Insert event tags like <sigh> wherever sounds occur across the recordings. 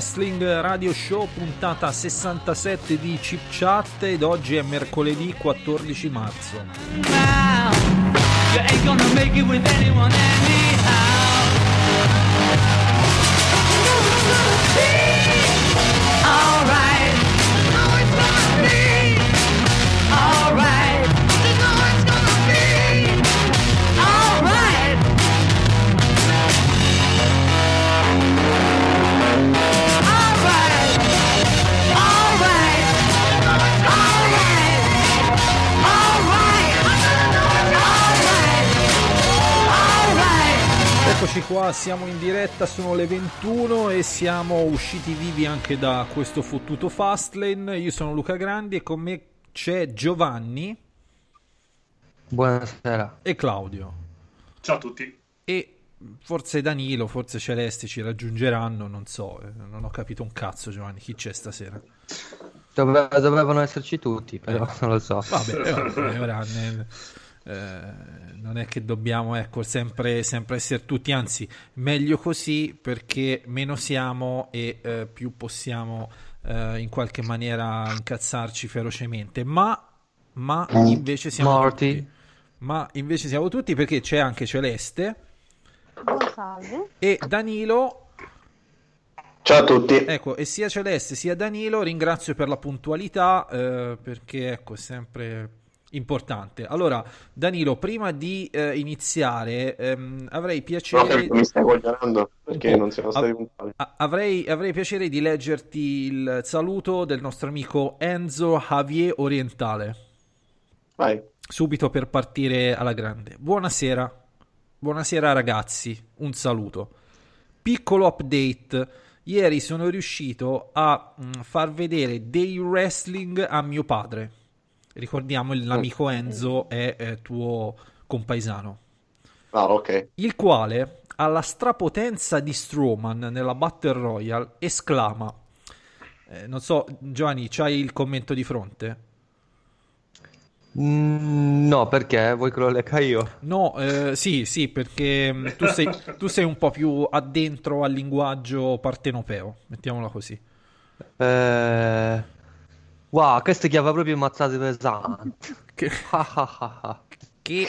Wrestling Radio Show, puntata 67 di Chip Chat ed oggi è mercoledì 14 marzo. Wow, Eccoci qua, siamo in diretta, sono le 21 e siamo usciti vivi anche da questo fottuto Fastlane. Io sono Luca Grandi e con me c'è Giovanni Buonasera. e Claudio. Ciao a tutti. E forse Danilo, forse Celeste ci raggiungeranno, non so, eh, non ho capito un cazzo Giovanni, chi c'è stasera? Dove- dovevano esserci tutti, però <laughs> non lo so. Vabbè, eh, vabbè, ora ne- eh, non è che dobbiamo ecco, sempre, sempre essere tutti, anzi, meglio così perché meno siamo e eh, più possiamo eh, in qualche maniera incazzarci ferocemente. Ma, ma invece siamo Morty. tutti. Ma invece siamo tutti perché c'è anche Celeste e Danilo Ciao a tutti. Ecco, e sia Celeste sia Danilo ringrazio per la puntualità eh, perché ecco, è sempre importante. Allora, Danilo, prima di eh, iniziare, ehm, avrei No, piacere mi stai coglionando perché non siamo stati puntuali. avrei, avrei piacere di leggerti il saluto del nostro amico Enzo Javier Orientale, Vai. subito per partire alla grande. Buonasera. Buonasera ragazzi, un saluto. Piccolo update. Ieri sono riuscito a mm, far vedere dei wrestling a mio padre. Ricordiamo, il- l'amico Enzo è eh, tuo compaesano. Ah, ok. Il quale, alla strapotenza di Strowman nella Battle Royale, esclama: eh, Non so, Giovanni, c'hai il commento di fronte? Mm, no, perché? Vuoi che lo lecca io? No, eh, sì, sì, perché mm, tu sei, tu sei un po' più addentro al linguaggio partenopeo, mettiamola così. Eh... Wow, questo chiava proprio mazzate pesanti. <laughs> Che, che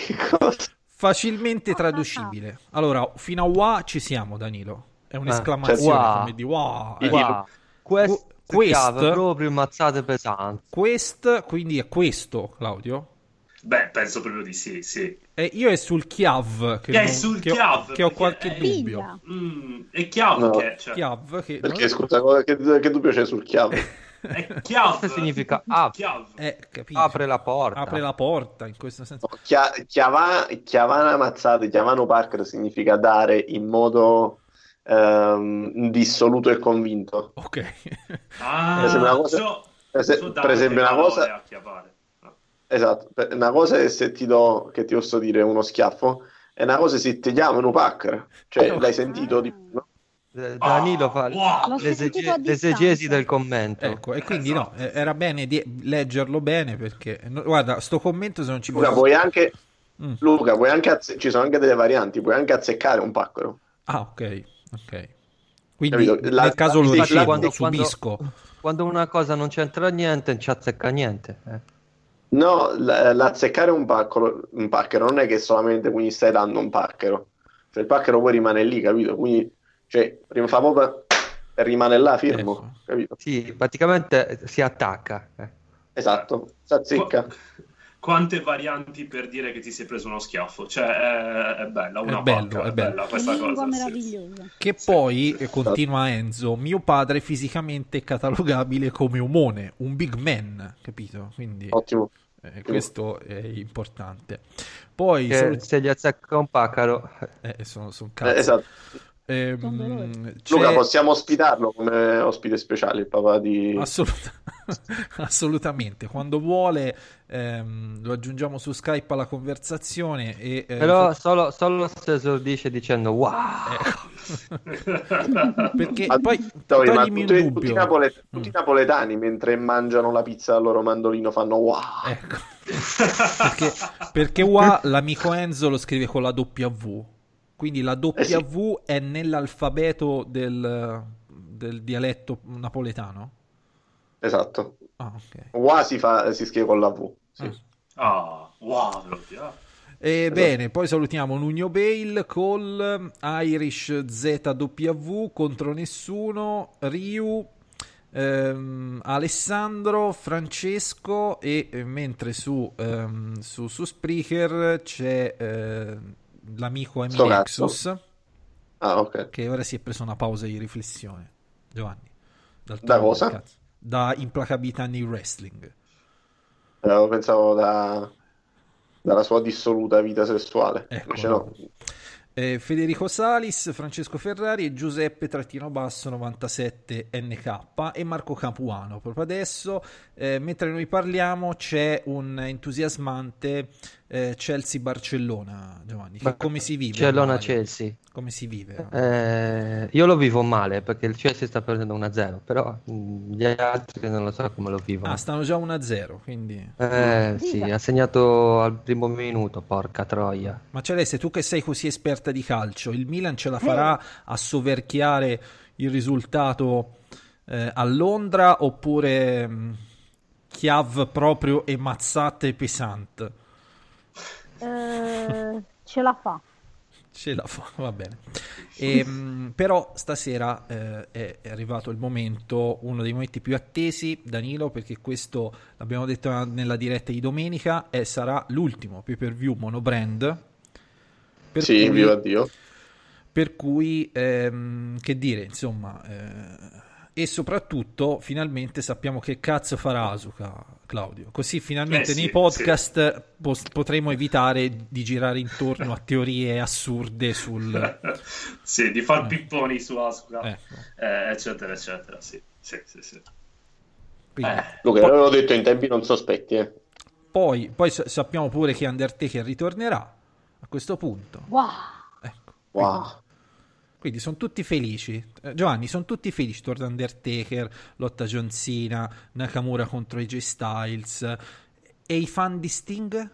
facilmente traducibile. Allora, fino a wa ci siamo, Danilo. È un'esclamazione Wow. come di wow. Eh, Wow, questo Quest- chiava proprio mazzate pesanti. Quest, quindi è questo, Claudio? Beh, penso proprio di sì, sì. E io è sul Chiav che, Che è non- sul che ho, Chiav, che ho qualche è- dubbio. Mm, è chiave No. che cioè, Chiav che Perché scusa, che, che dubbio c'è sul chiave? <laughs> è <laughs> chiave. Significa chiave. eh, apre la porta. Apre la porta in questo senso. No, chia- chiava- chiavana mazzate, chiavano Parker significa dare in modo ehm, dissoluto e convinto. Ok. Ah, Per esempio, una cosa- so- per se- so per esempio, una cosa- a chiavare. No. Esatto, per- una cosa è se ti do, che ti posso dire uno schiaffo, e una cosa è se ti chiamano Parker. Cioè, Oh. l'hai sentito di no? Eh, Danilo fa. L'ho l'esege- l'esegesi del commento. Ecco, e quindi no, eh, era bene di leggerlo bene perché guarda, sto commento se non ci Luca, puoi anche, Mm. Luca, puoi anche azze- ci sono anche delle varianti, puoi anche azzeccare un paccaro. Ah, ok, ok. Quindi Capito? La- nel caso lo dici quando quando- subisco. Quando una cosa non c'entra niente, non ci azzecca niente. eh. No, l- l'azzeccare un paccaro, un pacchero non è che solamente quindi stai dando un pacchero. Cioè il pacchero poi rimane lì, capito? Quindi, cioè, prima fa proprio e rimane là fermo, Ecco. capito? Sì, praticamente si attacca. eh. Esatto, si azzecca. Qu- Quante varianti per dire che ti sei preso uno schiaffo? Cioè, è, è bella, una È bello, pacca, è bella Che questa cosa. sì. meravigliosa. Che poi, eh, continua Enzo, mio padre è fisicamente catalogabile come umone, un big man, capito? Quindi Ottimo. eh, questo è importante. Poi, salut- se gli azzecca un pacaro, eh, sono, sono Eh, cazzi. esatto. Ehm, Luca, possiamo ospitarlo come ospite speciale, il papà di... Assoluta- <laughs> Assolutamente, quando vuole ehm, lo aggiungiamo su Skype alla conversazione e eh, però solo, solo se esordisce dicendo wow. <laughs> perché Ma- poi Tori, ma tutti, tutti napole- tutti i Mm. napoletani mentre mangiano la pizza al loro mandolino fanno wow. Ecco. perché, perché qua l'amico Enzo lo scrive con la W. Quindi la W Eh sì. è nell'alfabeto del, del dialetto napoletano. Esatto. Ah, ok. Wow si, fa, si scrive con la V. Sì. Ah. Ah, wow, proprio. ah. E bene, poi salutiamo Nugno Bale, Cole, Irish ZW contro nessuno, Ryu, ehm, Alessandro, Francesco e eh, mentre su, ehm, su, su Spreaker c'è eh, l'amico Emi. Nexus Ah, ok. che ora si è preso una pausa di riflessione. Giovanni. Da cosa? cazzo. Da implacabilità nel wrestling. Eh, Pensavo da... dalla sua dissoluta vita sessuale. Ecco, Invece no. Eh, Federico Salis, Francesco Ferrari e Giuseppe Trattino Basso 97 NK e Marco Capuano. Proprio adesso, eh, mentre noi parliamo, c'è un entusiasmante eh, Chelsea-Barcellona, Giovanni. Che Ma- come si vive? Barcellona Mario? Chelsea. Come si vive? Eh, io lo vivo male perché il Chelsea sta perdendo 1-0, però mh, gli altri non lo so come lo vivono. Ah, stanno già 1-0, quindi... Eh sì, ha segnato al primo minuto, porca troia. Ma Celeste, tu che sei così esperta di calcio, il Milan ce la farà a soverchiare il risultato eh, a Londra oppure mh, Chiav proprio e mazzate pesante? Eh, ce la fa. <laughs> Ce la fa, va bene. Ehm, però stasera eh, è, è arrivato il momento, uno dei momenti più attesi, Danilo, perché questo l'abbiamo detto nella diretta di domenica, e sarà l'ultimo pay per view monobrand. Per Sì, cui- viva Dio. per cui, ehm, che dire, insomma, eh, e soprattutto finalmente sappiamo che cazzo farà Asuka, Claudio. Così finalmente Eh, sì, nei podcast pos- potremo evitare di girare intorno a teorie assurde sul... <laughs> sì, di far pipponi su Asuka, Ecco. eh, eccetera, eccetera. Sì, sì, sì. sì. Quindi- Eh, Luca, l'avevo detto in tempi non sospetti, eh. Poi, poi sa- sappiamo pure che Undertaker ritornerà a questo punto. Wow. Ecco. Wow. Quindi sono tutti felici. Eh, Giovanni, sono tutti felici. Torna Undertaker, lotta John Cena, Nakamura contro AJ Styles. E i fan di Sting?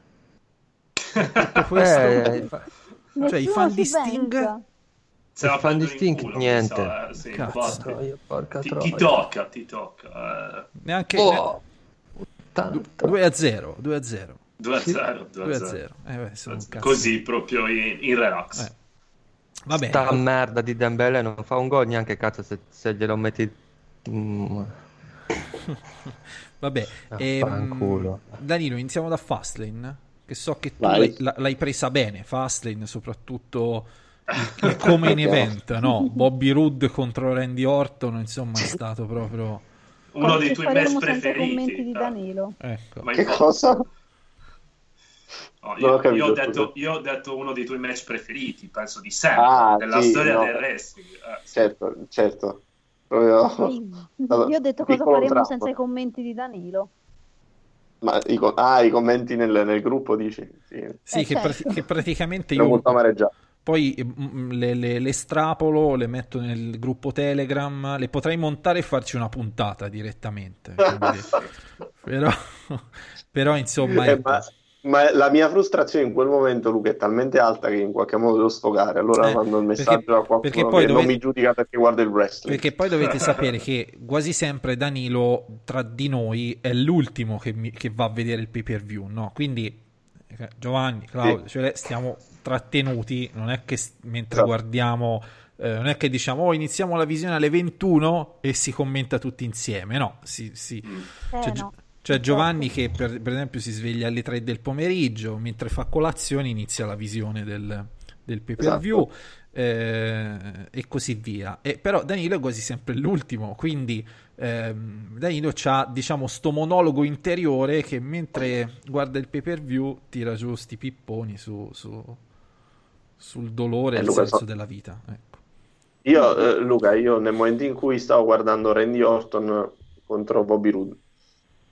Tutto <laughs> questo? Eh, cioè, i fan di Sting? pensa. Se la I fan di prendono in Sting, culo, niente. sa, eh, sì, Cazzo. troia, porca Ti, ti tocca, ti tocca. Eh. Neanche Oh, puttana. 2 a 0. 2 a 0. 2 a 0, 2 a 0. Eh, beh. Così proprio in, in relax. Eh. Va bene. Sta merda di Dembele non fa un gol neanche cazzo se, se glielo metti... Mm, <laughs> Vabbè. Ehm. Danilo, iniziamo da Fastlane. Che so che tu l'hai, l'hai presa bene. Fastlane, soprattutto il, il come in <laughs> event, no? Bobby Roode contro Randy Orton, insomma, è stato proprio. Uno dei tuoi match faremo senza i commenti preferiti. di. Danilo. Ecco. Ma Che cosa? No, Non ho io, capito, io ho detto, io ho detto uno dei tuoi match preferiti, penso di sempre, Ah, della sì, storia no. del wrestling. eh, sì. Certo, certo. Proprio... <laughs> Io ho detto cosa faremo tratto. senza i commenti di Danilo. Ma i, ah, i commenti nel, nel gruppo dici? Sì. Sì, Eh, che, certo. prati- che praticamente io molto amareggiato. poi mm, le, le- le strapolo, le metto nel gruppo Telegram, le potrei montare e farci una puntata direttamente. quindi- <laughs> però, però, insomma, Eh, ecco. ma, ma la mia frustrazione in quel momento, Luca, è talmente alta che in qualche modo devo sfogare. Allora Eh, mando il perché- messaggio a qualcuno perché poi che non dovete- mi giudica perché guarda il wrestling. Perché poi dovete <laughs> sapere che quasi sempre Danilo tra di noi è l'ultimo che, mi- che va a vedere il pay per view, no? Quindi eh, Giovanni, Claudio, cioè, stiamo trattenuti, non è che mentre Esatto. guardiamo, eh, non è che diciamo oh, iniziamo la visione alle 21 e si commenta tutti insieme, no? Si, si- Eh, c'è, no. C'è Giovanni che per, per esempio si sveglia alle 3 del pomeriggio, mentre fa colazione inizia la visione del, del pay per view eh, e così via. E, però Danilo è quasi sempre l'ultimo, quindi ehm, Danilo ha diciamo sto monologo interiore che mentre guarda il pay per view tira giù sti pipponi su, su- sul dolore e Eh, il Luca, senso so- della vita. Ecco. Io, eh, Luca, io nel momento in cui stavo guardando Randy Orton contro Bobby Roode,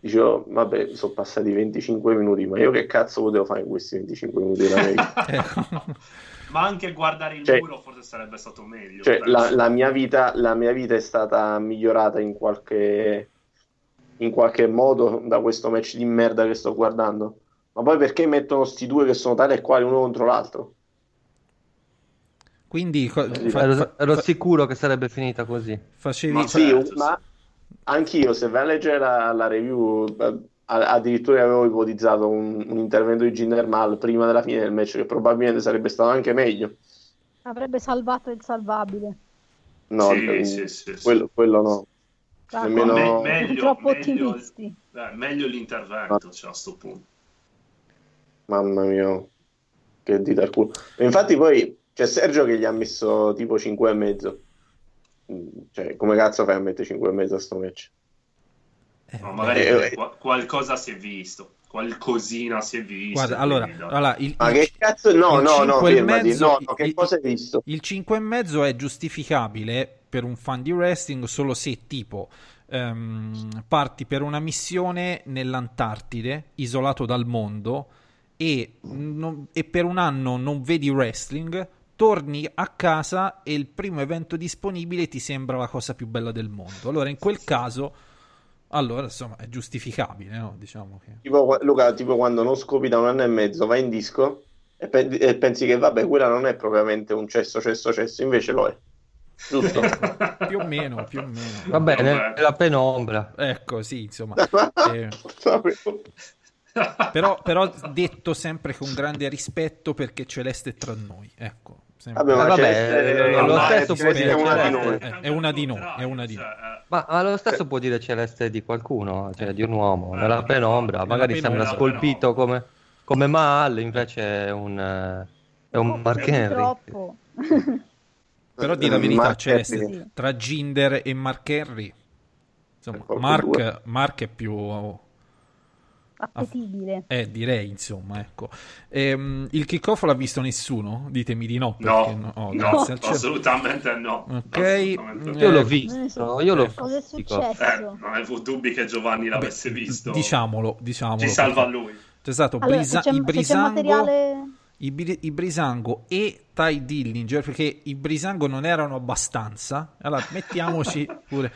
dicevo, vabbè, sono passati 25 minuti, ma io che cazzo potevo fare in questi 25 minuti della mia vita? Ecco. Ma anche guardare il Cioè- muro forse sarebbe stato meglio. Cioè, la, la mia vita, la mia vita è stata migliorata in qualche, in qualche modo da questo match di merda che sto guardando. Ma poi perché mettono sti due che sono tali e quali uno contro l'altro? Quindi ero, fa- ero fa- sicuro che sarebbe finita così. facevi... Ma Sì, ma anch'io, se vai a leggere la, la review, eh, addirittura avevo ipotizzato un, un intervento di Jinder Mahal prima della fine del match che probabilmente sarebbe stato anche meglio. Avrebbe salvato il salvabile. No, Sì, eh, sì, sì, sì. quello, quello no. Cavolo, Nemmeno- Me- meglio, Troppo meglio- ottimisti. eh, meglio l'intervento, cioè, a sto punto. Mamma mia, che dita al culo. Infatti poi c'è Sergio che gli ha messo tipo 5 e mezzo. Mm, Cioè, come cazzo fai a mettere 5 e mezzo a sto match? Ma magari Eh, eh. qua- qualcosa si è visto, qualcosina si è visto. Guarda, allora, allora, il, Ma il- che cazzo? No, il no, no, e fermati. mezzo- No, no, che il- cosa hai visto? Il 5,5 è giustificabile per un fan di wrestling solo se tipo ehm, parti per una missione nell'Antartide, isolato dal mondo, e, non- e per un anno non vedi wrestling, torni a casa e il primo evento disponibile ti sembra la cosa più bella del mondo. Allora, in quel caso, allora insomma, è giustificabile, no? Diciamo che... Tipo, Luca, tipo quando non scopi da un anno e mezzo, vai in disco e, pe- e pensi che vabbè, quella non è propriamente un cesso, cesso, cesso, invece lo è. Giusto? <laughs> più o meno, più o meno. Va bene, Vabbè. nella penombra. Ecco, sì, insomma. <laughs> eh, però, però detto sempre con grande rispetto perché Celeste è tra noi. Ecco. Vabbè, Eh, vabbè, Celeste- lo ormai stesso può è dire una di Celeste. noi. Eh, è una di noi, è una di noi. Cioè, eh, Ma, ma lo stesso può dire celeste di qualcuno, cioè di un uomo, Eh, nella no, penombra, nella magari penombra. sembra scolpito come, come Mahal, invece è un, eh, è un Mark Henry. <laughs> Però di la verità, Mark Celeste, Henry. tra Ginder e Mark Henry, insomma, Mark. Mark è più... Appetibile. Eh, direi, insomma, ecco. Ehm, il kickoff l'ha visto nessuno? Ditemi di no, no, perché oh, no, grazie al cielo. assolutamente no. Ok, Assolutamente no. Io l'ho visto, io l'ho Cosa è visto. Eh, successo? non avevo dubbi che Giovanni l'avesse visto. Diciamolo, diciamolo. Ci salva lui. C'è stato Allora, Brisa- se c'è, i se c'è materiale... I, Bri- i Brisango e Ty Dillinger perché i Brisango non erano abbastanza allora <laughs> mettiamoci pure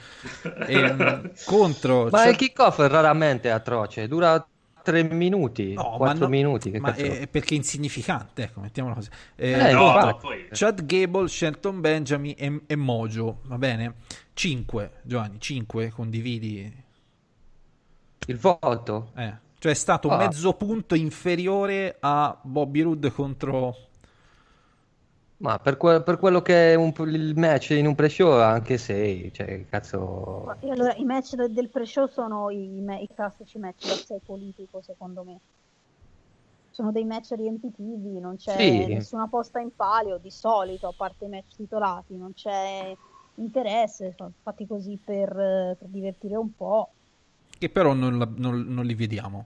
Ehm, contro Ma cioè- il kickoff è raramente atroce, dura 3 minuti, No, 4 ma no- minuti. Che ma cazzo- è perché è insignificante ecco mettiamolo così Eh, Eh, No, poi... Chad Gable, Shelton Benjamin e, e Mojo va bene 5 Giovanni 5 condividi Il voto? eh. Cioè è stato Ah. mezzo punto inferiore a Bobby Roode contro Ma per, que- per quello che è un- il match in un pre-show anche 6, cioè cazzo... Allora i match del, del pre-show sono i, me- i classici match da 6 politico, secondo me. Sono dei match riempitivi, non c'è Sì. nessuna posta in palio di solito, a parte i match titolati, non c'è interesse, sono fatti così per, per divertire un po'. Che però non, la- non- non li vediamo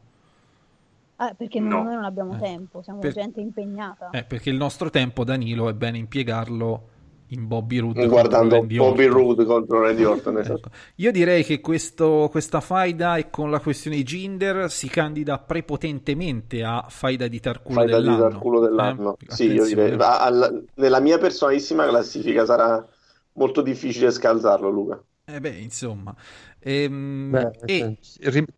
Eh, perché No. noi non abbiamo Eh. tempo, siamo Per- gente impegnata. Eh, perché il nostro tempo, Danilo, è bene impiegarlo in Bobby Roode Guardando Bobby. Roode contro Randy Orton. <laughs> esatto. Ecco. Io direi che questo- questa faida e con la questione di Ginder si candida prepotentemente a faida di tarculo Fai da dito dell'anno. al culo dell'anno. Eh, Sì, io direi. al- nella mia personalissima classifica sarà molto difficile scalzarlo, Luca. Eh beh, insomma. Ehm, Beh, e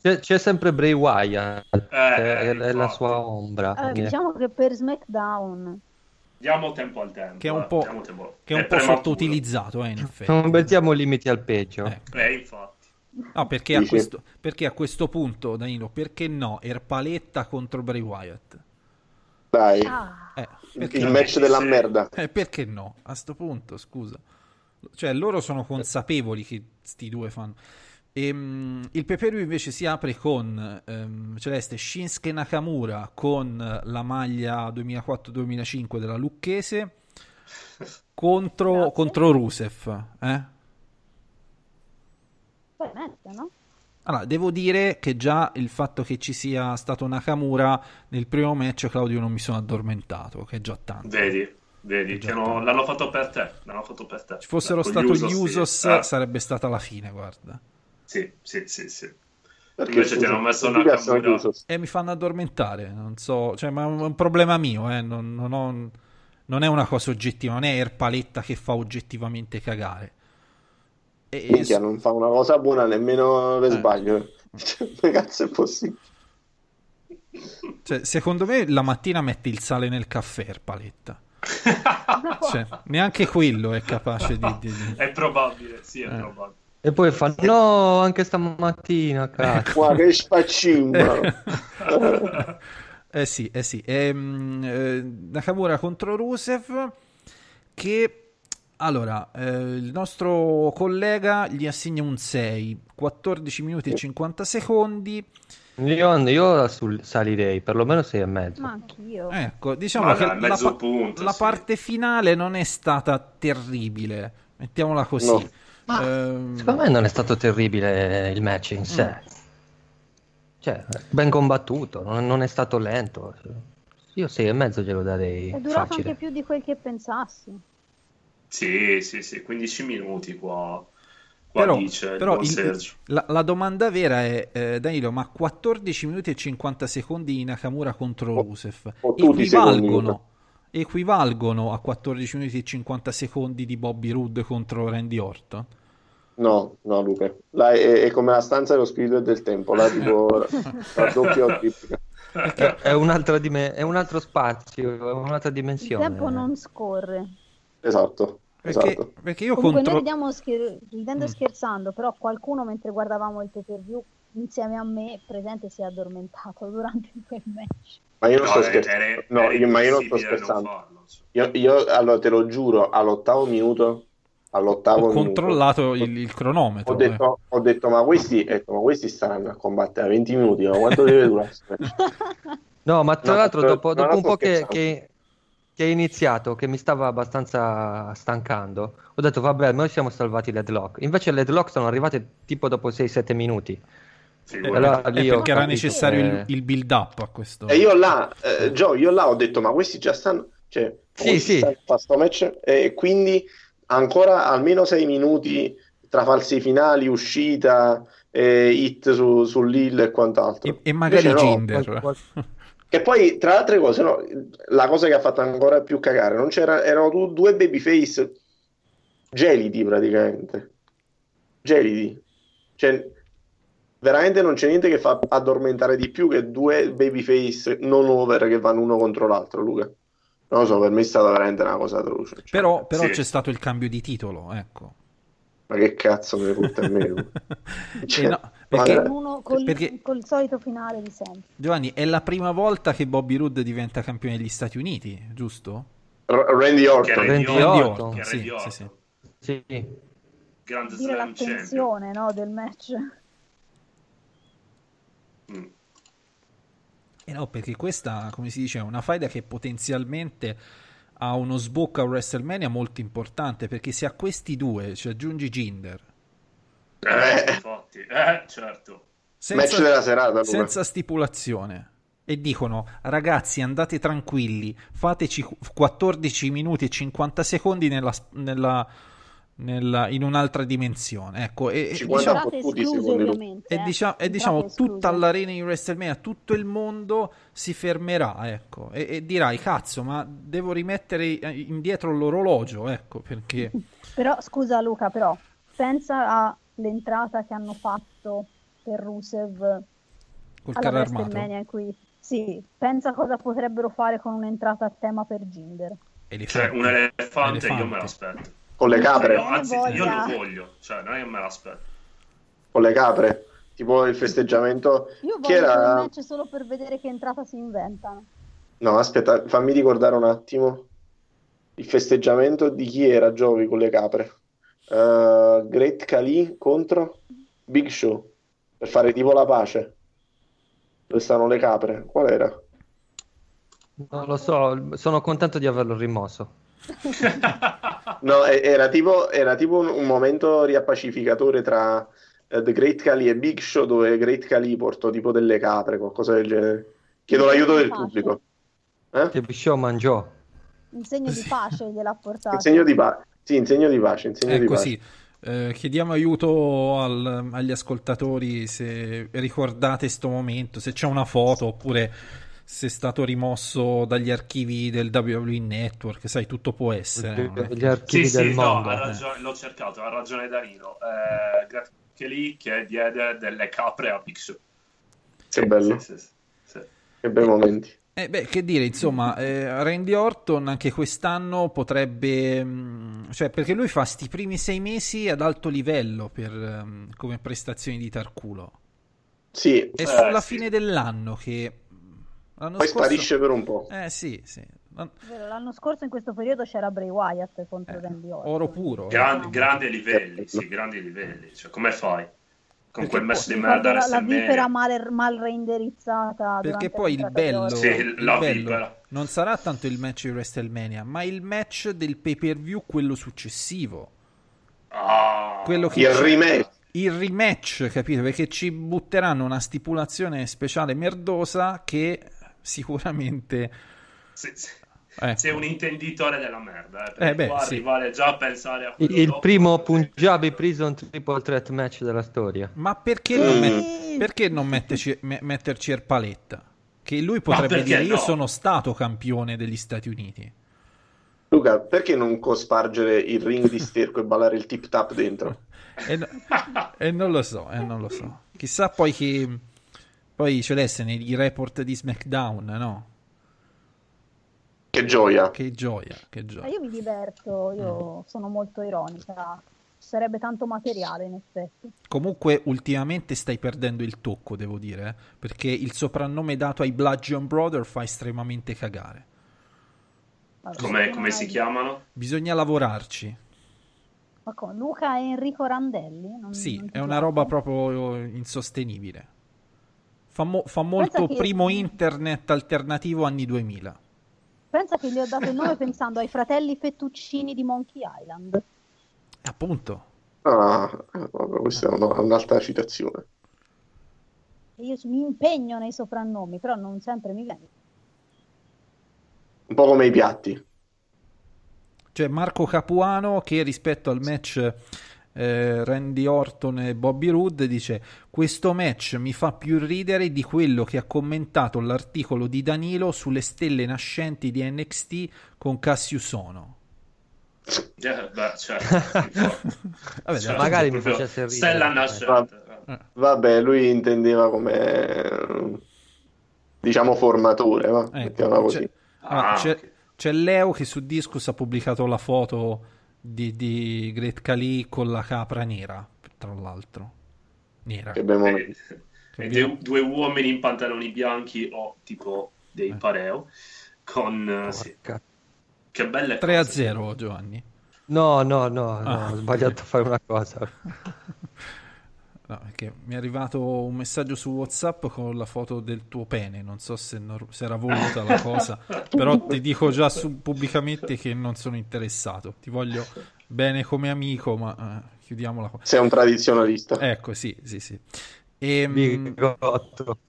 c'è, c'è sempre Bray Wyatt, che è, è la infatti. sua ombra. Allora, quindi- diciamo che per SmackDown Diamo tempo al tempo. che è un eh, po', è un po' sottoutilizzato, eh, in effetti. Non mettiamo limiti al peggio. Ecco. Eh, infatti. No, perché a, questo, perché a questo punto, Danilo, perché no? Erpaletta contro Bray Wyatt. Dai, ah, Eh, perché il no? match della merda. Eh, perché no? A sto punto, scusa. Cioè, loro sono consapevoli che sti due fanno. Ehm, il Peperu invece si apre con ehm, Celeste Shinsuke Nakamura con la maglia 2004-2005 della Lucchese <laughs> contro, Grazie. contro Rusev. Eh? poi mette, no? Allora, devo dire che già il fatto che ci sia stato Nakamura nel primo match, Claudio, non mi sono addormentato, che è già tanto. Vedi, vedi, che no- l'hanno fatto per te. L'hanno fatto per te. Ci fossero Con stati gli sì. Usos, Eh, sarebbe stata la fine, guarda. Sì, sì, sì, sì. Perché Invece ti hanno messo gli Usos? E mi fanno addormentare, non so, cioè, ma è un problema mio, eh, non, non ho- non è una cosa oggettiva, non è Erpaletta che fa oggettivamente cagare. E, Minchia, non fa una cosa buona nemmeno per Eh. sbaglio. <laughs> Come cazzo è possibile? cioè, secondo me la mattina mette il sale nel caffè Erpaletta. <laughs> Cioè, neanche quello è capace di... di- di- È probabile, sì, è Eh. probabile. E poi fa no, anche stamattina, <laughs> cazzo. Ma che spaccino! <laughs> Eh sì, eh sì. Ehm, eh, Nakamura contro Rusev che allora, eh, il nostro collega gli assegna un 6, 14 minuti e 50 secondi. Io, io sul- salirei, perlomeno 6 e mezzo. Ma anch'io. Ecco, diciamo Ma che dai, la, pa- punto, la sì. parte finale non è stata terribile, mettiamola così. No. Ma Ehm, Secondo me non è stato terribile il match in sé. Cioè, ben combattuto, non, non è stato lento. Io 6 e mezzo glielo darei È durato facile. anche più di quel che pensassi. Sì, sì, sì, 15 minuti qua, qua però, dice però il- la, la domanda vera è, eh, Danilo, ma 14 minuti e 50 secondi di Nakamura contro Rusev o tutti secondi, equivalgono, equivalgono a 14 minuti e 50 secondi di Bobby Roode contro Randy Orton? No, no, Luca. Là è, è come la stanza dello spirito e del tempo, là tipo <laughs> tripla. È, è un'altra è un altro spazio, è un'altra Il dimensione. tempo non scorre. Esatto, Perché, esatto. perché io Comunque contro... noi ridiamo scher- ridendo Mm. scherzando, però qualcuno mentre guardavamo il pay per view insieme a me presente si è addormentato durante quel match. Ma io non No, sto scherzando. era- No, era io- ma io non sto impossibile non scherzando. farlo, cioè. Io, io, allora te lo giuro, all'ottavo minuto, all'ottavo Ho minuto, controllato il, il cronometro. ho detto, ho detto, ma questi, detto, ma questi staranno a combattere a 20 minuti, ma quanto deve durare? <laughs> No, ma tra No, l'altro dopo, dopo un po' che, scherzando. che- che è iniziato, che mi stava abbastanza stancando, ho detto vabbè, noi siamo salvati l'headlock. Invece l'headlock sono arrivate tipo dopo 6-7 minuti. Sì, Eh, allora ho perché era capito necessario che- il, il build up a questo. E io là, eh, Joe, io là ho detto, ma questi già stanno, cioè, Sì, sì. stanno a fare sto match, e quindi ancora almeno 6 minuti tra falsi finali, uscita, e hit su, sull'Hill e quant'altro. E, e magari Invece no, Jinder. qual- <laughs> Che poi, tra le altre cose, no, la cosa che ha fatto ancora più cagare, non c'era, erano du- due babyface gelidi praticamente. Gelidi. Cioè, veramente non c'è niente che fa addormentare di più che due babyface non over che vanno uno contro l'altro, Luca. Non lo so, per me è stata veramente una cosa atroce. Cioè, Però, però Sì. c'è stato il cambio di titolo, ecco. Ma che cazzo me ne fotte a me? Luca? Eh Cioè, no, perché, Uno col, perché- col solito finale di sempre. Giovanni, è la prima volta che Bobby Roode diventa campione degli Stati Uniti, giusto? R- Randy Orton. Randy Randy Orton. Sì, Randy sì, Orton. sì. Sì. Grand Dire l'attenzione no, del match. Mm. Eh no, perché questa, come si dice, è una faida che potenzialmente ha uno sbocco a WrestleMania molto importante, perché se a questi due ci aggiungi Jinder, Eh, Eh. infatti, eh, certo. Match della serata, senza stipulazione, e dicono, ragazzi andate tranquilli, fateci 14 minuti e 50 secondi nella, nella- nella- in un'altra dimensione, ecco, e, e 50 diciamo, fottuti, escluse e eh. diciamo, e diciamo tutta l'arena di WrestleMania, tutto il mondo si fermerà, ecco, e, e dirai, cazzo, ma devo rimettere indietro l'orologio, ecco, perché... <laughs> Però scusa Luca, però pensa all'entrata che hanno fatto per Rusev Col alla carro armato. WrestleMania in cui sì, pensa cosa potrebbero fare con un'entrata a tema per Jinder. Cioè, un elefante, io me Elefante. l'aspetto. Con le capre. Io, anzi, io voglia. lo voglio. Cioè, non è che me l'aspetto. Con le capre. Tipo il festeggiamento. Io voglio era? un match solo per vedere che entrata si inventano. No, aspetta, fammi ricordare un attimo. Il festeggiamento di chi era Giovi con le capre? Uh, Great Khali contro Big Show per fare tipo la pace. Dove stanno le capre? Qual era? Non lo so, sono contento di averlo rimosso. No, era tipo, era tipo un, un momento riappacificatore tra eh, The Great Khali e Big Show dove Great Khali portò tipo delle capre, qualcosa del genere. Chiedo l'aiuto del Pace. pubblico. Eh? Che Show mangiò. In segno di pace gliel'ha portato. In segno di pace. Sì, in segno di pace, in segno di Ecco pace. sì, Eh, chiediamo aiuto al- agli ascoltatori se ricordate sto momento, se c'è una foto oppure se è stato rimosso dagli archivi del WWE Network, sai, tutto può essere. no? Gli archivi Sì, del sì, no, mondo. ha ragione- l'ho cercato, ha ragione Danilo. Eh, grazie lì che diede delle capre a Big Show. Che bello, Sì, sì, sì, sì. che bei momenti. Eh, beh, che dire, insomma, eh, Randy Orton anche quest'anno potrebbe, mh, cioè, perché lui fa sti primi sei mesi ad alto livello per, ehm, come prestazioni di Tarculo. Sì, È eh, sulla sì. fine dell'anno che l'anno poi scorso- sparisce per un po'. Eh sì, sì. L'anno scorso in questo periodo c'era Bray Wyatt contro Randy Orton. Oro puro. eh. Gran- grandi livelli, sì, grandi livelli. Cioè, come fai? Con Perché quel match poi- di merda la, la vipera mal, mal reindirizzata Perché poi il bello. Sì, il bello non sarà tanto il match di WrestleMania, ma il match del pay per view, quello successivo. Ah, Quello che Il rematch. il rematch, capito? Perché ci butteranno una stipulazione speciale merdosa che sicuramente sì, sì. ecco. Sei un intenditore della merda. Eh, perché Eh, beh, qua sì. arrivare già a pensare a quello Il, il dopo- primo Punjabi Prison Triple Threat match della storia. Ma perché non, Mm. met- perché non metterci, me- metterci Erpaletta? Che lui potrebbe dire: Io no? sono stato campione degli Stati Uniti. Luca, perché non cospargere il ring di <laughs> sterco e ballare il tip tap dentro? E, no- e non lo so, e non lo so. Chissà poi che. Poi c'è adesso nei report di SmackDown, no? Che gioia. Che gioia, che Ma gioia. io mi diverto, io sono molto ironica. Ci sarebbe tanto materiale in effetti. Comunque, ultimamente stai perdendo il tocco, devo dire, eh, perché il soprannome dato ai Bludgeon Brother fa estremamente cagare. Vabbè, Come, come si chiamano? Bisogna lavorarci. Ma come, Luca e Enrico Randelli? Non- Sì, non è una roba proprio insostenibile. Fa, mo- fa molto che- primo internet alternativo anni 2000. Pensa che gli ho dato il nome <laughs> pensando ai fratelli Fettuccini di Monkey Island. Appunto. Ah, eh, vabbè, questa è una- un'altra citazione. Io mi impegno nei soprannomi, però non sempre mi viene. Un po' come i piatti. Cioè Marco Capuano che rispetto al match eh, Randy Orton e Bobby Roode dice questo match mi fa più ridere di quello che ha commentato l'articolo di Danilo sulle stelle nascenti di NXT con Cassius Ono. Eh, beh, certo. <laughs> Vabbè, Certo, magari mi facesse ridere. Stella nascente. Vabbè, lui intendeva come diciamo formatore, va? Ecco, Mettiamola così. c'è, allora, Ah, c'è- ok. c'è Leo che su Discus ha pubblicato la foto di, di Great Khali con la capra nera, tra l'altro. Nera. Che abbiamo E, e due, due uomini in pantaloni bianchi o tipo dei pareo con... eh, sì. Che belle 3 a cose. 0 Giovanni. No, no, no, no, Ah. ho sbagliato a fare una cosa. <laughs> No, perché mi è arrivato un messaggio su WhatsApp con la foto del tuo pene. Non so se, nor- se era voluta la cosa, <laughs> però ti dico già su- pubblicamente che non sono interessato. Ti voglio bene come amico, ma eh, chiudiamola qua. Sei un tradizionalista. Ecco, sì, sì, sì. Ehm, Bigotto.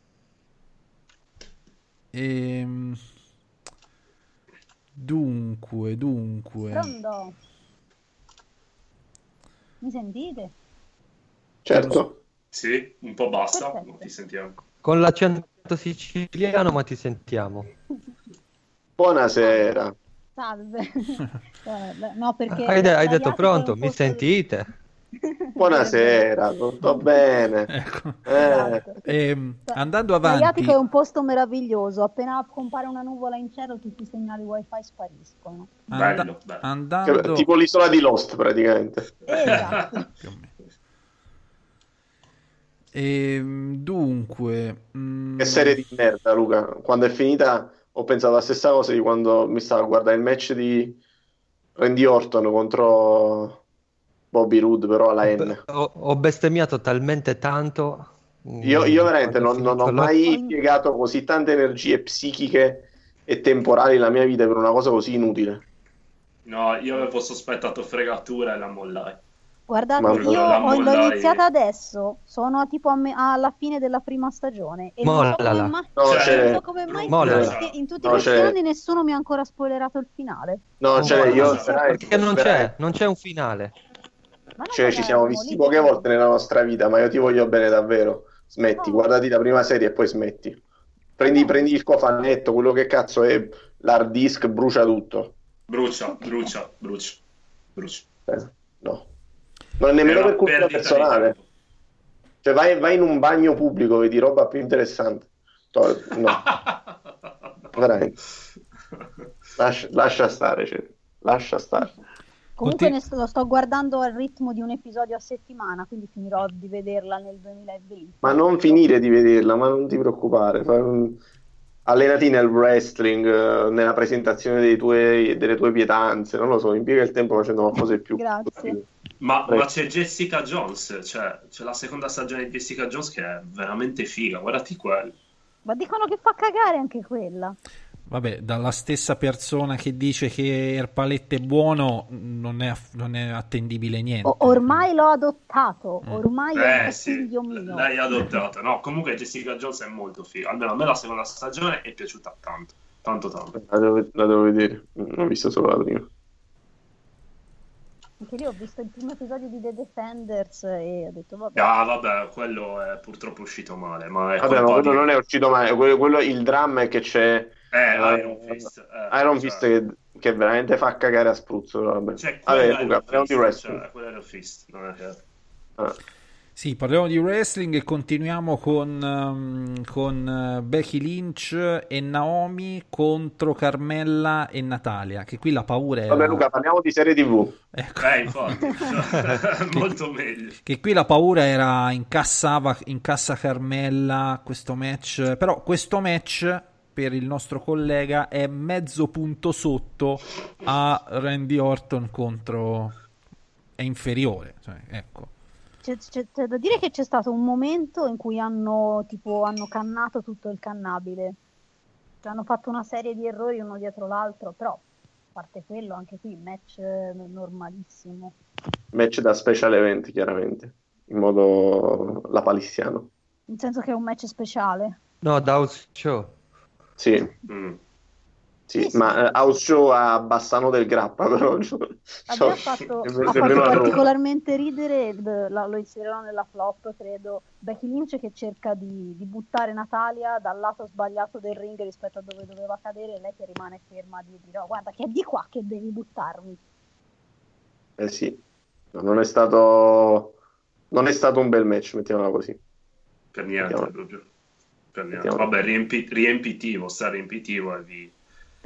ehm, dunque, dunque. Pronto? Mi sentite? Certo. Sì, un po' bassa, Perfetto. non ti sentiamo. Con l'accento siciliano, ma ti sentiamo. Buonasera. Salve. <laughs> No, perché Hai, de- hai detto l'Adriatico pronto, mi sentite? <laughs> Buonasera, tutto bene? Ecco. Eh, Ehm, andando L'Adriatico avanti, è un posto meraviglioso, appena compare una nuvola in cielo tutti i segnali wifi spariscono. anda- Bello, bello. andando, tipo l'isola di Lost praticamente. Esatto. Meno. Ehm, dunque, mm, Che serie di merda, Luca. Quando è finita ho pensato la stessa cosa di quando mi stavo a guardare il match di Randy Orton contro Bobby Roode, però alla N. Ho, ho bestemmiato talmente tanto. Io, mm, io veramente non, non ho la- mai impiegato così tante energie psichiche e temporali nella mia vita per una cosa così inutile. No, io avevo sospettato fregatura e la mollai. Guardate, Ma io ho, l'ho iniziata adesso, sono tipo a me- alla fine della prima stagione e non so come Mollala. mai, No, Cioè, non so come mai Mollala. in tutti No, questi c'è- anni nessuno mi ha ancora spoilerato il finale. No, cioè, io Perché veramente- Perché non c'è, non c'è un finale. Cioè, ci siamo visti lì, poche volte nella nostra vita, ma io ti voglio bene davvero. Smetti, No. guardati la prima serie e poi smetti. Prendi, prendi il cofanetto, quello che cazzo è l'hard disk, brucia tutto. Brucia, brucia, brucia, brucia. Eh, no. Non è nemmeno per cultura personale. tempo. Cioè, vai, vai in un bagno pubblico, vedi roba più interessante. To- No. <laughs> Veramente. Lascia, lascia stare, cioè. lascia stare. Comunque ne sto, lo sto guardando al ritmo di un episodio a settimana, quindi finirò di vederla nel 2020. Ma non finire di vederla, ma non ti preoccupare. Fai un- Allenati nel wrestling, eh, nella presentazione dei tuoi- delle tue pietanze, non lo so, impiega il tempo facendo qualcosa di più. Grazie. Ma, ma c'è Jessica Jones, cioè c'è la seconda stagione di Jessica Jones che è veramente figa, guardati quello. Ma dicono che fa cagare anche quella. Vabbè, dalla stessa persona che dice che Erpalette è buono, non è, non è attendibile niente. O- ormai l'ho adottato, Mm. ormai è Eh sì, figlio mio. l'hai adottata. No, comunque Jessica Jones è molto figa. Almeno a me la seconda stagione è piaciuta tanto, tanto tanto. La devo, la devo vedere, non ho visto solo la prima. Anche lì ho visto il primo episodio di The Defenders e ho detto vabbè. Ah, vabbè, quello è purtroppo uscito male, ma è Vabbè, ma quello di- non è uscito mai. Quello, quello- il dramma è che c'è Eh, eh, Iron Fist. eh, Iron cioè- Fist che, che veramente fa cagare a spruzzo. Vabbè, Cioè, vabbè Luca, Iron parliamo di wrestling. cioè, quello Fist, non è che- Ah. Sì, parliamo di wrestling e continuiamo con, ehm, con eh, Becky Lynch e Naomi contro Carmella e Natalia. Che qui la paura era. Vabbè, Luca, parliamo di serie TV. Ecco. Eh, infatti, <laughs> molto meglio. Che qui la paura era incassava, incassa Carmella questo match. Però questo match per il nostro collega è mezzo punto sotto a Randy Orton contro. è inferiore. Cioè, ecco. C'è, c'è- c'è da dire che c'è stato un momento in cui hanno, tipo, hanno cannato tutto il cannabile. Cioè, hanno fatto una serie di errori uno dietro l'altro, però a parte quello, anche qui match eh, normalissimo. Match da special event, chiaramente. In modo la palissiano. Nel senso che è un match speciale. No, da House Show. Sì, Mm. Sì, Sì, sì. ma eh, House Show a Bassano del Grappa, <laughs> però. A me so- ha fatto, è ha fatto particolarmente ridere, la- lo inserirò nella flop, credo, Becky Lynch che cerca di, di buttare Natalia dal lato sbagliato del ring rispetto a dove doveva cadere e lei che rimane ferma di dire "Oh, guarda che è di qua che devi buttarmi. Eh sì, No, non è stato... Non è stato un bel match, mettiamola così. Per niente, Mettiamo- proprio. Per niente. Vabbè, riempi- riempitivo, sta riempitivo e vi...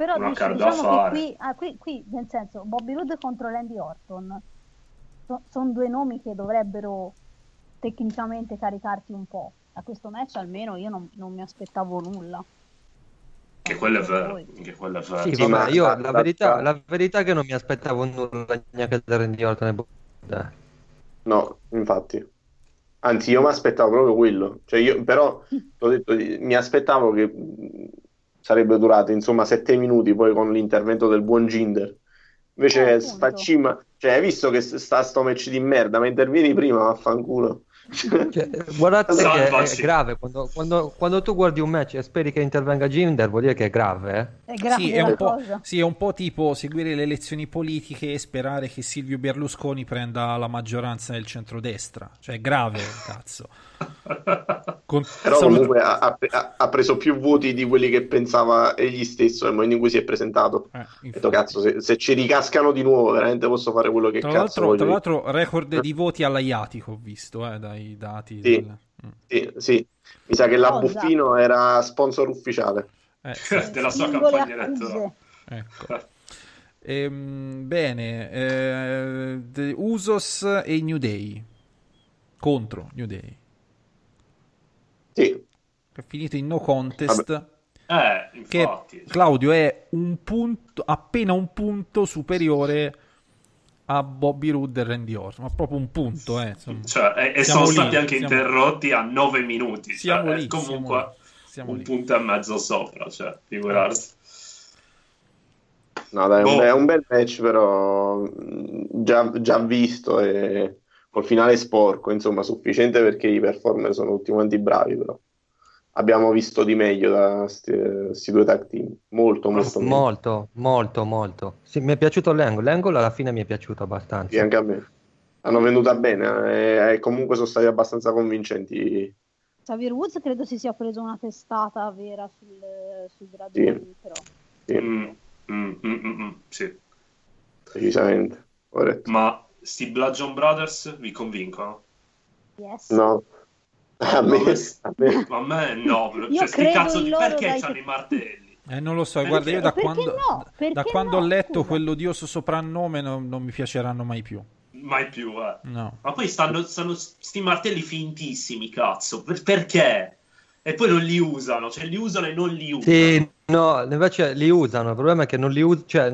Però Una dici- diciamo che qui, ah, qui, qui, nel senso, Bobby Roode contro Randy Orton sono due nomi che dovrebbero tecnicamente caricarti un po'. A questo match almeno io non, non mi aspettavo nulla. Che quello è vero, che quello è vero. Sì, Sì, vabbè, ma- io la verità, la verità è che non mi aspettavo nulla neanche da Randy Orton e Bobby. No, infatti. Anzi, io mi aspettavo proprio quello. Cioè, io, però, <laughs> t'ho detto, mi aspettavo che sarebbe durato, insomma, sette minuti poi con l'intervento del buon Ginder. Invece, Eh, sfaccima. Cioè, hai visto che sta sto match di merda, ma intervieni prima, vaffanculo. Cioè, guardate che è grave quando, quando- quando tu guardi un match e speri che intervenga Jinder, vuol dire che è grave, eh? È grave Sì, è un, sì, è un po' tipo seguire le elezioni politiche e sperare che Silvio Berlusconi prenda la maggioranza nel centrodestra. Cioè, è grave, <laughs> cazzo. <laughs> Con- Però salut- comunque ha, ha- ha preso più voti di quelli che pensava egli stesso nel momento in cui si è presentato. Eh, detto, cazzo, se, se ci ricascano di nuovo, veramente posso fare quello che Tra cazzo l'altro, voglio tra l'altro, record di voti all'Aiatico ho visto eh, dai dati. Sì. del- mm. Sì, sì. Mi sa che la? Buffino era sponsor ufficiale. Eh, <laughs> sì, della sua campagna elettorale. ecco. Ehm, bene, eh, Usos e New Day contro New Day. Sì, È finito in no contest. Eh, Che infatti. Claudio è un punto, appena un punto superiore a Bobby Roode e Randy Orton, ma proprio un punto, eh, insomma. Cioè, e, e Siamo sono lì, stati anche siamo- interrotti a 9 minuti. Siamo cioè, lì, comunque siamo lì, siamo un lì. punto e mezzo sopra, cioè, figurarsi. no, dai, è un, Boh. è un bel match, però mh, già, già visto e col finale sporco, insomma, sufficiente perché i performer sono tutti quanti bravi, però abbiamo visto di meglio da questi due tag team. Molto, molto meglio. Molto, molto, molto. Sì, mi è piaciuto l'angle. L'angle alla fine mi è piaciuto Sì, abbastanza. anche a me. Hanno venduta bene eh, e, comunque sono stati abbastanza convincenti. Xavier Woods credo si sia preso una testata vera sul, sui gradini, però. Sì, Mm, mm, mm, mm, mm, sì. decisamente. Corretto. Ma sti Bludgeon Brothers vi convincono? Yes. No, a me, Ma- a me- Ma a me no, Io cioè, sti credo cazzo di perché dai, c'hanno che- i martelli? Eh, non lo so, Perché? guarda, io da Perché quando, no? Da quando no? ho letto Scusa. quell'odioso soprannome non, non mi piaceranno mai più. Mai più, eh. No. Ma poi stanno, stanno sti martelli fintissimi, cazzo. Per- perché? E poi non li usano, cioè li usano e non li usano. Sì, no, invece li usano. Il problema è che non li, us- cioè,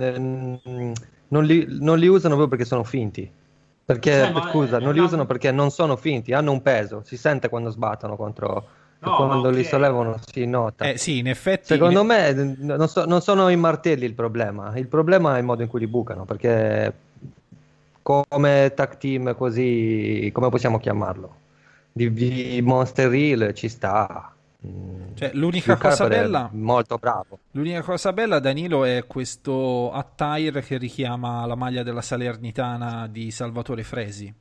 non li, non li usano proprio perché sono finti. Perché, Eh, ma scusa, è non li una- usano perché non sono finti, hanno un peso, si sente quando sbattono contro... No, quando li sollevano si nota. Eh sì, in effetti... Secondo in- me non, so- non sono i martelli il problema, il problema è il modo in cui li bucano, perché come tag team così, come possiamo chiamarlo? Di, di Monster Hill ci sta. Mm, Cioè, l'unica cosa bella- Molto bravo. L'unica cosa bella, Danilo, è questo attire che richiama la maglia della Salernitana di Salvatore Fresi.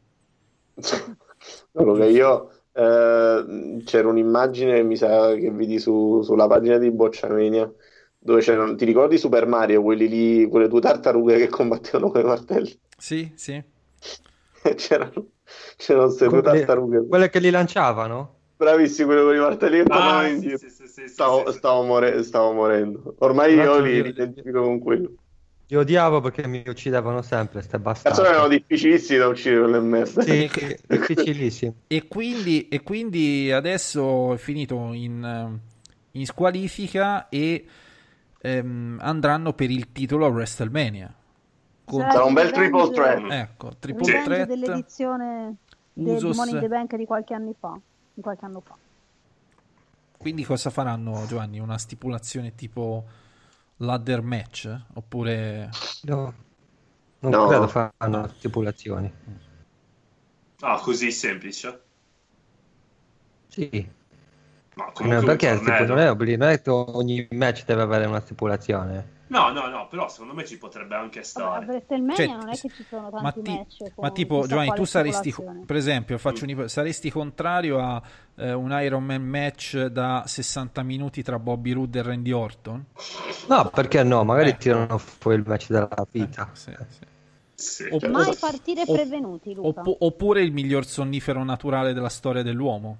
Solo che io eh, c'era un'immagine, mi sa che vedi su- sulla pagina di Bocciamania, dove c'erano, ti ricordi Super Mario, quelli lì, quelle due tartarughe che combattevano con i martelli? Sì, sì. <laughs> C'erano, c'erano queste due tartarughe, quelle che li lanciavano? Bravissimi quelli con i martelli che Ah, sì, sì, sì, Stavo, sì, sì. stavo more- stavo morendo. Ormai io li identifico con quello. Li odiavo perché mi uccidevano sempre, ste Cazzo, bastardi. erano difficilissimi da uccidere quelle merda. Sì, difficilissimi. <laughs> E quindi, e quindi adesso è finito in, eh, in squalifica e ehm, andranno per il titolo a WrestleMania. Con- Sarà un bel Revenge- triple threat. Ecco, triple Revenge threat. dell'edizione de- Usos. di Money in the Bank di qualche anno fa. Qualche anno fa. Quindi cosa faranno, Giovanni? Una stipulazione tipo ladder match? Oppure... No, non No. credo fanno stipulazioni. Ah, così semplice. Sì, Ma comunque un perché tipo, non è obbligo- non è che ogni match deve avere una stipulazione. No, no, no, però secondo me ci potrebbe anche Vabbè, a stare. WrestleMania Cioè, non è che ci sono Ma, tanti ti- match con ma tipo, Giovanni, tu saresti, per esempio, faccio un'ipotesi, saresti contrario a eh, un Iron Man match da 60 minuti tra Bobby Roode e Randy Orton? No, perché no? Magari Eh. tirano fuori il match della vita. Sì, sì. Sì. Opp- Mai partire prevenuti, Luca. opp- oppure il miglior sonnifero naturale della storia dell'uomo?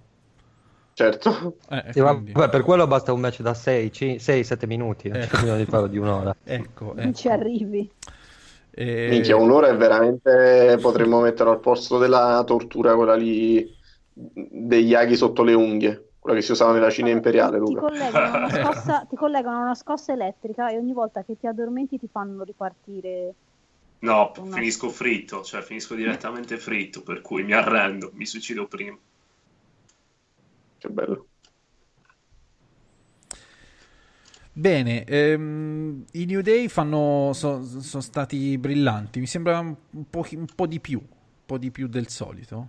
Certo. Eh, Sì, quindi- vabbè, per quello basta un match da 6-7 minuti, non Eh. c'è bisogno di farlo di un'ora. <laughs> Ecco, Non ci ecco. arrivi. Eh, Minchia, un'ora è veramente. Potremmo metterlo al posto della tortura, quella lì degli aghi sotto le unghie, quella che si usava nella Cina imperiale, Ti collegano, a una <laughs> scossa, ti collegano a una scossa elettrica e ogni volta che ti addormenti ti fanno ripartire. No, Una- finisco fritto, cioè finisco direttamente fritto, per cui mi arrendo, mi suicido prima. Che bello. Bene, ehm, i New Day fanno, so- sono stati brillanti, mi sembra un po', un po' di più, un po' di più del solito.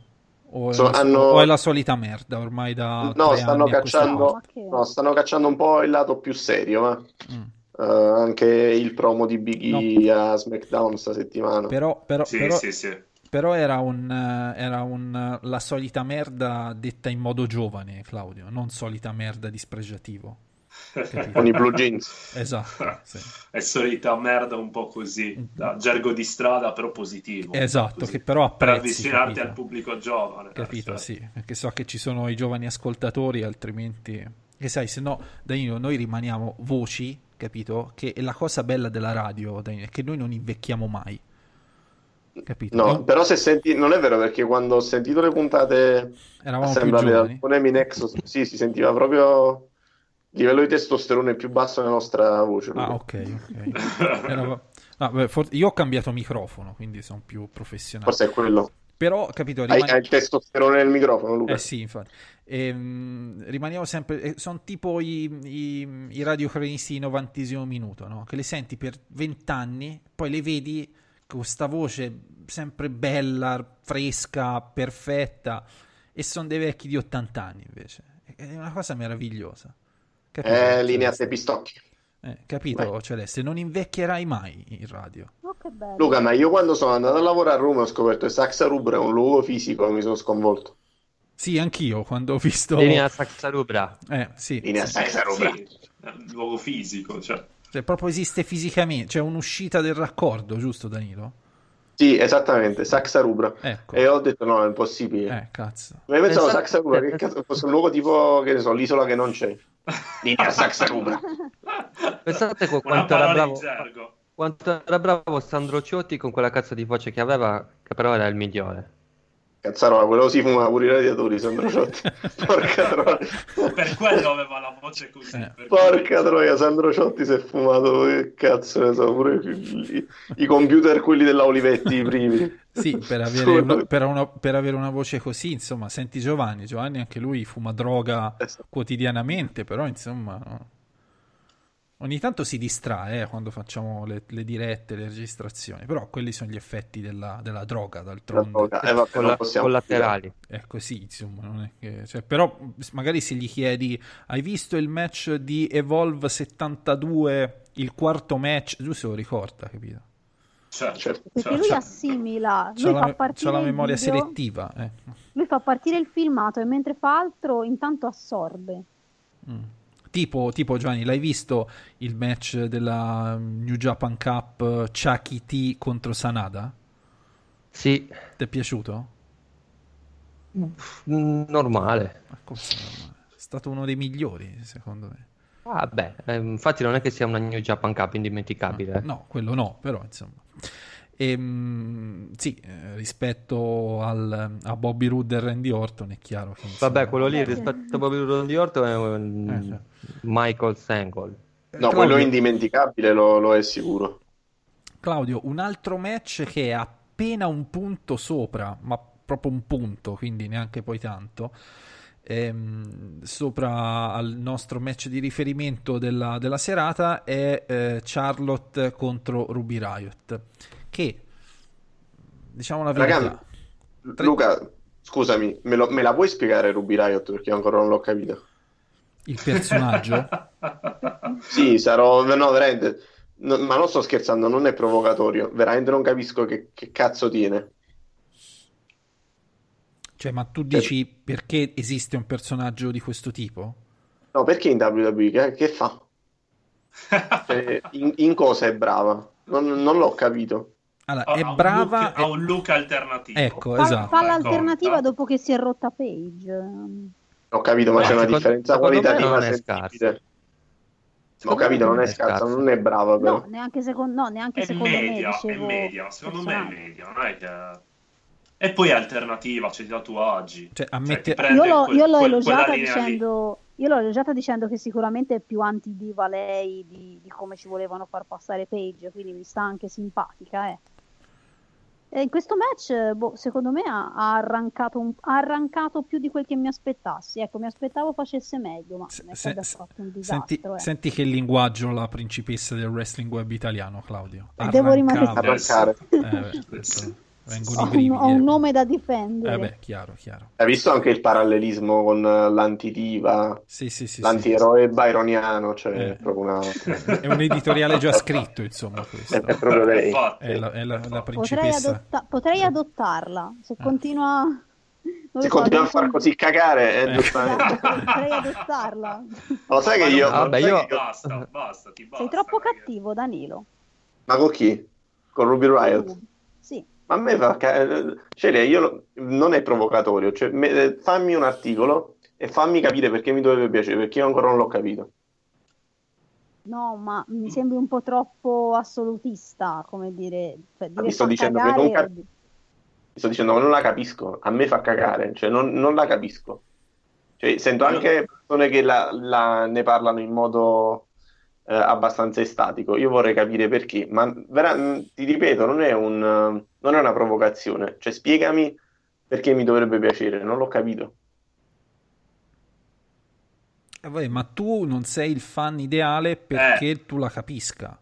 O è, So- la, hanno- o è la solita merda ormai da No, tre stanno cacciando, no, stanno cacciando un po' il lato più serio, ma parte. Mm. eh, anche il promo di Big E a SmackDown sta settimana. Però, però, Sì, però, sì, sì. Però era, un, era un, la solita merda detta in modo giovane, Claudio, non solita merda dispregiativo. Con i blue jeans. <laughs> Esatto, sì. È solita merda un po' così, da gergo di strada, però positivo. Esatto, Così. che però Per apprezzi, avvicinarti capito? al pubblico giovane. Capito, Eh, sì, perché so che ci sono i giovani ascoltatori, altrimenti... Che sai, se no, Danilo, noi rimaniamo voci, capito? Che è la cosa bella della radio, Danilo, è che noi non invecchiamo mai. Capito? No, però se senti, non è vero perché quando ho sentito le puntate Eravamo assemblate da Minexus, sì, si sentiva proprio il livello di testosterone più basso nella nostra voce. Ah, ok, ok. Era- no, beh, for- Io ho cambiato microfono, quindi sono più professionale. Forse è quello. Però, capito, Hai, rimane- hai il testosterone nel microfono, Luca. Eh sì, infatti. Ehm, rimaniamo sempre. eh, sono tipo i, i, i radiocronisti di novantesimo minuto, no? Che le senti per vent'anni, poi le vedi questa voce sempre bella, fresca, perfetta, e sono dei vecchi di 80 anni invece. È una cosa meravigliosa. Capito? Eh, linea te pistocchi. Eh, capito, Celeste? Non invecchierai mai in radio. Oh, che bello. Luca, ma io quando sono andato a lavorare a Roma ho scoperto che Saxa Rubra è un luogo fisico e mi sono sconvolto. Sì, anch'io quando ho visto. Linea Saxarubra. Eh, sì. Linea sì. Saxa Rubra. Sì, è un luogo fisico, cioè. Cioè, proprio esiste fisicamente, c'è un'uscita del raccordo, giusto, Danilo? Sì, esattamente, Saxa Rubra. Ecco. E ho detto no, è impossibile. Eh, cazzo. Ma io pensavo Esatto. Saxa Rubra, che cazzo fosse un luogo tipo, che ne so, l'isola che non c'è. Linea Saxa Rubra. <laughs> Pensate qu- Una quanto era bravo, quanto era bravo Sandro Ciotti con quella cazzo di voce che aveva, che però era il migliore. Cazzarola, quello si fuma pure i radiatori, Sandro Ciotti. <laughs> Porca troia. Per quello aveva la voce così. Eh. Porca troia, Sandro Ciotti si è fumato, che cazzo ne so, pure i, i computer quelli della Olivetti, i primi. Sì, per avere, una, per, una- per avere una voce così, insomma, senti Giovanni, Giovanni anche lui fuma droga quotidianamente, però insomma, no. Ogni tanto si distrae eh, quando facciamo le, le dirette, le registrazioni, però quelli sono gli effetti della, della droga, La d'altronde. droga. Eh, vabbè, Colla- collaterali. È così, insomma, non è che... cioè, però magari se gli chiedi, hai visto il match di Evolve 72, il quarto match, lui se lo ricorda, capito? Certo, Certo. Perché certo. lui assimila, C'ha lui la, fa c'ha partire la memoria video, selettiva, eh. lui fa partire il filmato e mentre fa altro intanto assorbe. Mm. Tipo, tipo Giovanni, l'hai visto il match della New Japan Cup Chucky T contro Sanada? Sì, Ti è piaciuto? normale. Ma come se no? È stato uno dei migliori, secondo me. Vabbè, eh, infatti non è che sia una New Japan Cup indimenticabile. No, quello no, però insomma. Ehm, sì, eh, rispetto al- a Bobby Roode e Randy Orton è chiaro che insomma, Vabbè, quello lì rispetto a Bobby Roode di Orto è un Eh, certo. Michael Sangle. No, Claudio- quello indimenticabile lo, lo è sicuro. Claudio, un altro match che è appena un punto sopra, ma proprio un punto, quindi neanche poi tanto, ehm, sopra al nostro match di riferimento della, della serata è eh, Charlotte contro Ruby Riot, che diciamo la verità. Raga, Tre- Luca, scusami, me, lo- me la puoi spiegare Ruby Riot perché io ancora non l'ho capito? il personaggio <laughs> Sì, sarò... No, veramente... no, ma non sto scherzando, non è provocatorio. Veramente non capisco che, che cazzo tiene. cioè ma tu dici perché esiste un personaggio di questo tipo? No, perché in WWE? Che, che fa? <laughs> Cioè, in, in cosa è brava? Non, non l'ho capito. Allora, Ha- è ha un brava look- ha un look alternativo. ecco Fa, esatto fa l'alternativa Racconta. dopo che si è rotta Page. Ho capito, ma No, c'è una secondo- differenza qualitativa non è sensibile. scarsa. Ma ho capito, non è scarsa, non è brava però. No, neanche secondo, no, neanche È secondo media, me, dicevo, è media, secondo me è media, non è che... E poi è alternativa, c'è i tatuaggi. Cioè, Cioè, ammette- prende Io, l'ho- quel- io l'ho quel- elogiata linea lì. dicendo, io l'ho elogiata dicendo che sicuramente è più antidiva lei di, di come ci volevano far passare Page, quindi mi sta anche simpatica. Eh. E in questo match, boh, secondo me, ha, ha arrancato, un- ha arrancato più di quel che mi aspettassi. Ecco, mi aspettavo facesse meglio, ma Se- se- che ha se- fatto un senti, disastro. eh. senti che linguaggio la principessa del wrestling web italiano, Claudio. Devo rimanere-. Arrancare. Eh, beh. Vengono Ho brividi. ho un eh. nome da difendere. Eh beh, chiaro, chiaro. Hai visto anche il parallelismo con eh, l'antidiva, Sì, sì, sì, sì. l'antieroe byroniano, cioè Eh. è proprio una... <laughs> È un editoriale già scritto, insomma, questo. è proprio lei. È la, è la- la Potrei, principessa. adotta- potrei adottarla se continua. non Se so, continua a far so- così cagare, eh, Eh. giustamente. Esatto, <laughs> potrei adottarla. Lo sai che io... Vabbè, io- Basta, basta, ti basta. Sei troppo cattivo, Danilo. Ma con chi? Con Ruby Riot? Ma a me fa... ca- Celia, io lo- non è provocatorio, cioè, me- eh, fammi un articolo e fammi capire perché mi dovrebbe piacere, perché io ancora non l'ho capito. No, ma mi sembri un po' troppo assolutista, come dire. Cioè, dire mi sto dicendo che non cap- o Ti sto dicendo che non la capisco, a me fa cagare, cioè non, non la capisco. Cioè, sento anche persone che la- la- ne parlano in modo eh, abbastanza estatico. Io vorrei capire perché, ma vera- ti ripeto, non è un, eh, non è una provocazione. Cioè, spiegami perché mi dovrebbe piacere, non l'ho capito. Eh, vabbè, ma tu non sei il fan ideale perché tu la capisca.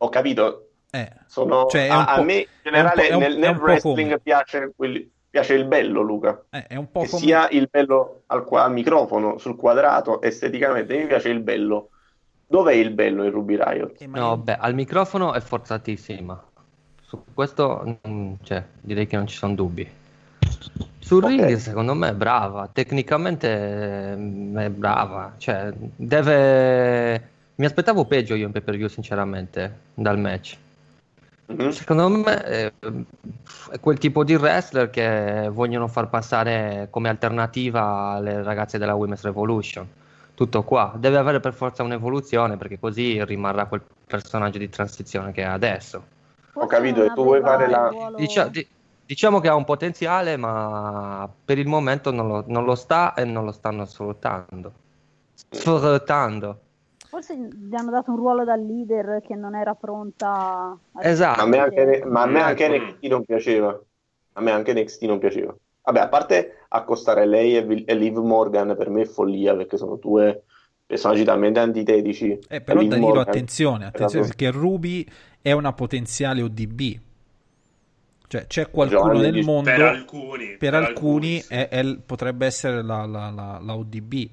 Ho capito, Eh. sono, Cioè, a, a me in generale un- nel, nel wrestling piace, quel- piace il bello, Luca. Eh, è un po' Che come... sia il bello al, qua- al microfono, sul quadrato, esteticamente mi piace il bello. Dov'è il bello in Ruby Riot? No, beh, al microfono è forzatissima. Su questo, mm, cioè, direi che non ci sono dubbi. Sul Ok. ring, secondo me, è brava. Tecnicamente mm, è brava. Cioè, deve... Mi aspettavo peggio io in pay-per-view, sinceramente, dal match. Mhm. Secondo me eh, è quel tipo di wrestler che vogliono far passare come alternativa alle ragazze della Women's Revolution. Tutto qua. Deve avere per forza un'evoluzione perché così rimarrà quel personaggio di transizione che è adesso. Ho capito, e tu vuoi fare la... Dicia- di- diciamo che ha un potenziale, ma per il momento non lo, non lo sta e non lo stanno sfruttando. Sfruttando. Forse gli hanno dato un ruolo da leader che non era pronta a Esatto. Ma a me anche, ma a me anche. NXT non piaceva. A me anche NXT non piaceva. Vabbè, a parte accostare lei e, e Liv Morgan per me è follia perché sono due personaggi talmente antitetici. Eh, però Liv Danilo, Morgan- attenzione, attenzione Esatto. perché Ruby è una potenziale ODB. Cioè, c'è qualcuno Giovanni nel dice- mondo, Per alcuni, per per alcuni alcuni, sì. è- è- potrebbe essere la, la, la, la ODB,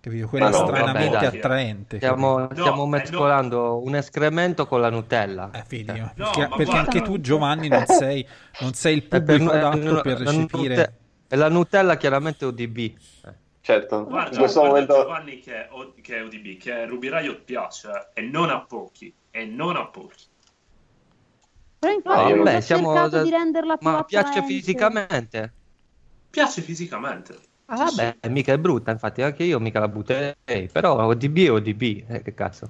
capito? Quella no, stranamente vabbè, attraente. Stiamo, capito? stiamo eh, mescolando un escremento con la Nutella. Eh, vedi, Cioè, perché, perché guarda- anche tu, Giovanni, non <laughs> sei, non sei il è per pubblico me- adatto per la recepire. Nute- e la Nutella chiaramente ODB. Eh. Certo, Guarda, in questo guarda momento... Giovanni che, O- che è ODB, che Ruby Riot piace eh, e non a pochi, e non a pochi. Però infatti No, vabbè, siamo- cercato di renderla più Ma piace attraente. fisicamente? Piace fisicamente. Ah, vabbè, mica è brutta, infatti anche io mica la butterei, però ODB è ODB, eh, che cazzo.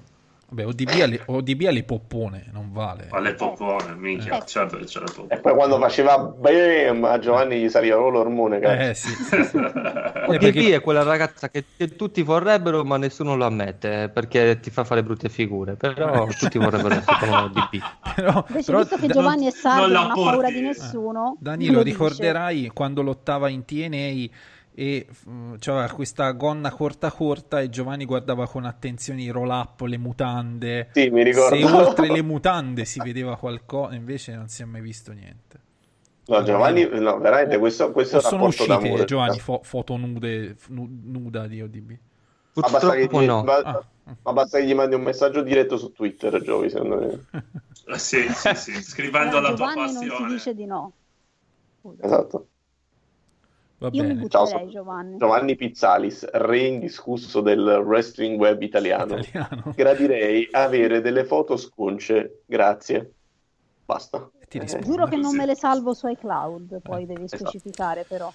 Vabbè, ODB alle, ODB alle poppone, non vale. Alle popone, minchia, Eh. certo che c'è le popone. E poi quando faceva bam a Giovanni gli saliva l'ormone, cazzo. <laughs> Eh, sì, sì, sì. Eh, ODB perché- è quella ragazza che, che tutti vorrebbero ma nessuno lo ammette, eh, perché ti fa fare brutte figure, però tutti vorrebbero essere come <laughs> ODB. Però, Invece, però visto che Giovanni è sardo non e ha paura di nessuno, Danilo, lo dice. ricorderai quando lottava in TNA e mm, c'aveva questa gonna corta corta e Giovanni guardava con attenzione i roll up, le mutande. Sì, mi ricordo. Se oltre le mutande si vedeva qualcosa, invece non si è mai visto niente. No, Giovanni, no, veramente, questo, questo è O sono uscite, d'amore. Giovanni, fo- foto nude, nu- nuda di ODB. Ma basta, che Purtroppo gli, no. ba- Ah. ma basta che gli mandi un messaggio diretto su Twitter, Giovi, secondo me. Eh, Sì, sì, sì, scrivendo Però la tua Giovanni non si passione. dice di no. Esatto. Va Io mi bene. Ciao, butterei, so- Giovanni. Giovanni Pizzalis, re indiscusso del wrestling web italiano. Italiano. Gradirei avere delle foto sconce, grazie. Basta. Ti Eh. Giuro che non me le salvo su iCloud, poi devi esatto. specificare però.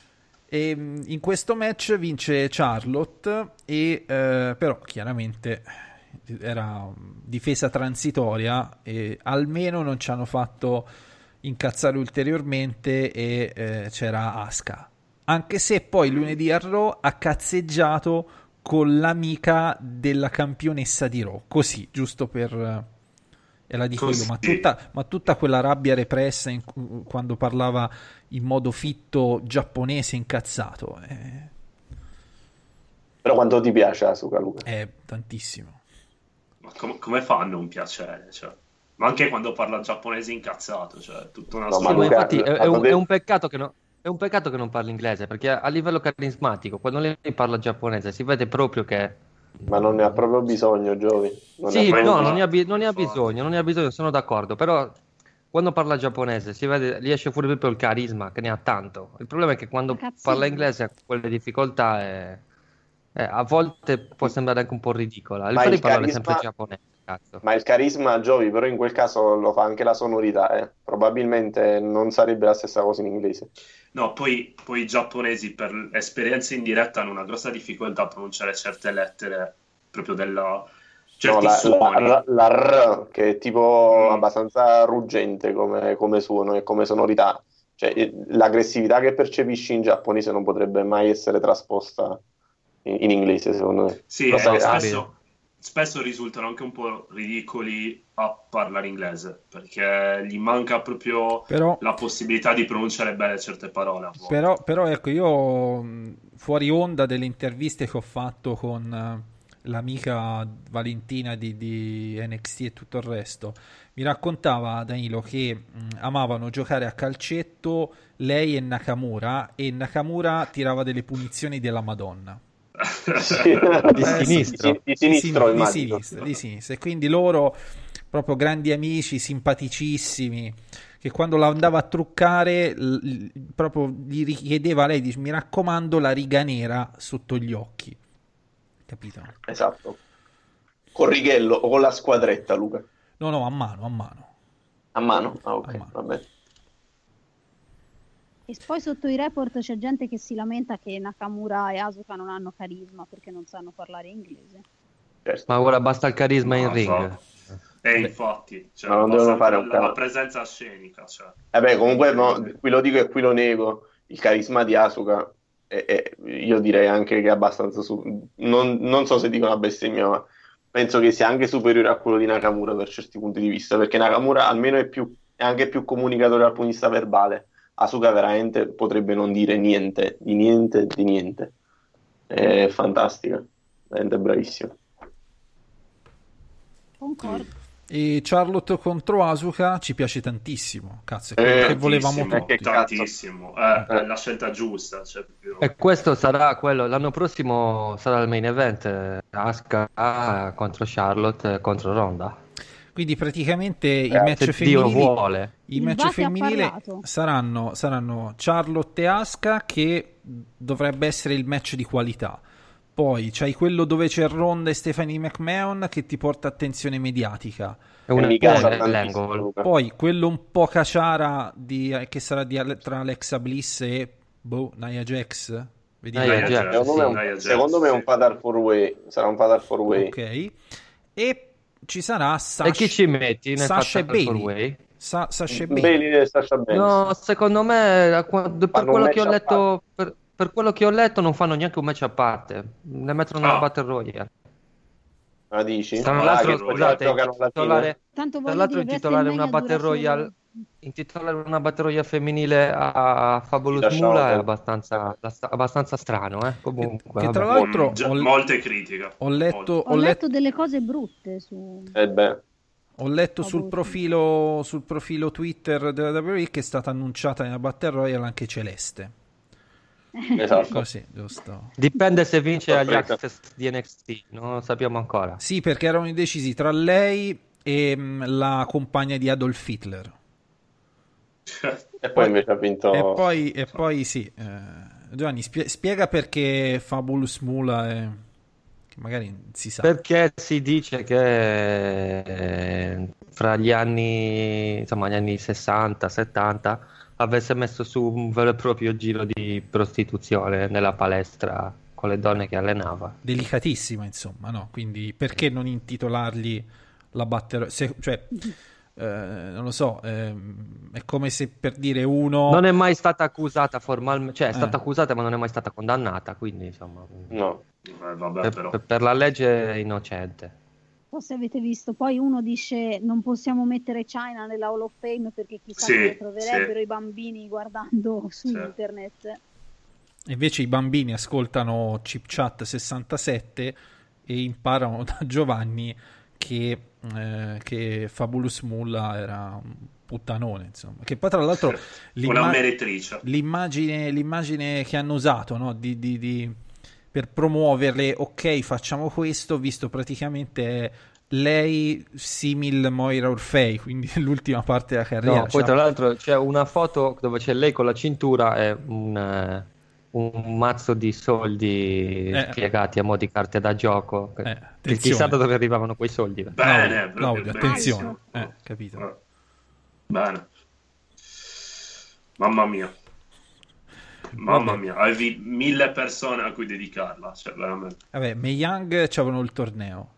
E, mh, in questo match vince Charlotte e eh, però chiaramente era mh, difesa transitoria e almeno non ci hanno fatto incazzare ulteriormente e eh, c'era Asuka anche se poi lunedì a Raw ha cazzeggiato con l'amica della campionessa di Raw così giusto per eh, e la dico io, Così. ma tutta, ma tutta quella rabbia repressa in quando parlava in modo fitto giapponese incazzato eh, Però quanto ti piace Asuka, Luca? è tantissimo. Ma com- come fa a non piacere? Cioè, ma anche quando parla giapponese incazzato, cioè, tutta una No, storia. Luca, infatti è, è un, è un peccato che no- è un peccato che non parli inglese, perché a livello carismatico, quando lei parla giapponese, si vede proprio che... Ma non ne ha proprio bisogno, Giovi. Non Sì, no, bisogno. non ne ha, bi- non ne ha bisogno, non ne ha bisogno, sono d'accordo, però quando parla giapponese si vede, riesce fuori proprio il carisma, che ne ha tanto. Il problema è che quando Ragazzino. parla inglese ha quelle difficoltà e, e a volte può sembrare anche un po' ridicola. Il il di parlare carisma- sempre giapponese, cazzo. Ma il carisma Giovi, però in quel caso lo fa anche la sonorità, eh. Probabilmente non sarebbe la stessa cosa in inglese. No, poi, poi i giapponesi per esperienza in diretta hanno una grossa difficoltà a pronunciare certe lettere proprio della... No, certi la, suoni. la- la R, che è tipo Mm. abbastanza ruggente come, come suono e come sonorità. Cioè, eh, l'aggressività che percepisci in giapponese non potrebbe mai essere trasposta in, in inglese, secondo me. Sì, eh, ah, spesso, spesso risultano anche un po' ridicoli a parlare inglese, perché gli manca proprio Però, la possibilità di pronunciare bene certe parole. però, però ecco, io fuori onda delle interviste che ho fatto con eh, l'amica Valentina di, di NXT e tutto il resto, mi raccontava Danilo che amavano giocare a calcetto lei e Nakamura e Nakamura tirava delle punizioni della Madonna. Sì. Di sinistro. Di, di sinistro, di, sinistra, di sinistra. E quindi loro, proprio grandi amici, simpaticissimi, che quando la andava a truccare, l- l- proprio gli richiedeva lei, dice, mi raccomando, la riga nera sotto gli occhi. Capito? Esatto. Con righello o con la squadretta, Luca? No, no, a mano, a mano. A mano? Ah, ok, A mano. va bene. E poi sotto i report c'è gente che si lamenta che Nakamura e Asuka non hanno carisma perché non sanno parlare inglese. Ma ora basta il carisma in Non lo ring. so. E infatti, cioè, non devono fare la, un la cazzo. presenza scenica. Cioè. Eh beh, comunque no, qui lo dico e qui lo nego. Il carisma di Asuka, è- è- io direi anche che è abbastanza su... non, non so se dico una bestemmia, ma penso che sia anche superiore a quello di Nakamura per certi punti di vista, perché Nakamura almeno è, più, è anche più comunicatore dal punto di vista verbale. Asuka veramente potrebbe non dire niente, di niente, di niente. È fantastica, veramente bravissima. Concordo. E Charlotte contro Asuka ci piace tantissimo. Cazzo, è Eh, quello che volevamo tutti. tantissimo. Eh, è la scelta giusta. Cioè, proprio- E questo sarà quello, l'anno prossimo sarà il main event, eh, Asuka contro Charlotte eh, contro Ronda. Quindi praticamente i Eh, match se Dio femminili, vuole. i Il match femminili saranno, saranno Charlotte e Asuka che dovrebbe essere il match di qualità. Poi c'hai quello dove c'è Ronda e Stephanie McMahon che ti porta attenzione mediatica. È una. Poi quello un po' caciara di, che sarà di tra Alexa Bliss e boh, Nia Jax. Vediamo. Nia Jax, Secondo me, è un- secondo me è un sì. fatal four way, sarà un fatal four way. Ok. E ci sarà Sasha, E chi ci metti nel Sasha e Bailey. Sa- Sasha e Bailey. Bailey e Sasha Banks. No, secondo me, per Fanno quello che ho letto, per, per quello che ho letto, non fanno neanche un match a parte. Ne mettono nella Ah. Battle Royale. Ma dici? Tra Ah, l'altro, scusate, intitolare, Tanto tra l'altro dire, intitolare una Battle Royale, intitolare una Royale femminile a Fabulous Lasciamo Mula è abbastanza, abbastanza strano, eh? Comunque, che tra vabbè. l'altro ho- molte critiche. Ho letto, Ho, ho letto delle cose brutte su... Eh beh, ho letto sul, profilo, sul profilo Twitter della WWE che è stata annunciata nella Battle Royale anche Celeste. <laughs> esatto. Così, giusto. Dipende se vince agli. Access di NXT, non lo sappiamo ancora. Sì, perché erano indecisi tra lei e mm, la compagna di Adolf Hitler. E poi invece ha vinto... E poi, e poi sì, eh, Giovanni, spie- spiega perché Fabulous Mula è... che magari si sa. Perché si dice che eh, fra gli anni, insomma, gli anni 60, 70 avesse messo su un vero e proprio giro di prostituzione nella palestra con le donne che allenava. delicatissima, insomma, no? Quindi perché non intitolargli la Battle se- cioè, eh, non lo so, ehm, è come se per dire uno... Non è mai stata accusata formalmente, cioè è stata Eh. accusata ma non è mai stata condannata, quindi insomma, No. Eh, vabbè, per, però. per- la legge è innocente. Non so se avete visto, poi uno dice non possiamo mettere China nella Hall of Fame perché chissà Sì, come troverebbero sì. i bambini guardando <laughs> su Sì. internet. Invece i bambini ascoltano Chip Chat 67 e imparano <laughs> da Giovanni che, eh, che Fabulous Mulla era un puttanone, insomma. Che poi tra l'altro Una meretrice. l'immagine, l'immagine che hanno usato no? di, di- di- per promuoverle, ok, facciamo questo, visto praticamente è lei simil Moira Orfei, quindi <laughs> l'ultima parte della carriera. No, poi Cioè, tra l'altro c'è una foto dove c'è lei con la cintura e un, eh, un mazzo di soldi Eh. piegati a mo' di carte da gioco. Eh, chissà da dove arrivavano quei soldi. Bene, Claudio, proprio Claudio, bene. attenzione, eh, capito. Bene. Mamma mia. Mamma Vabbè. mia, avevi mille persone a cui dedicarla. Cioè, veramente. Vabbè, Young c'avevano il torneo.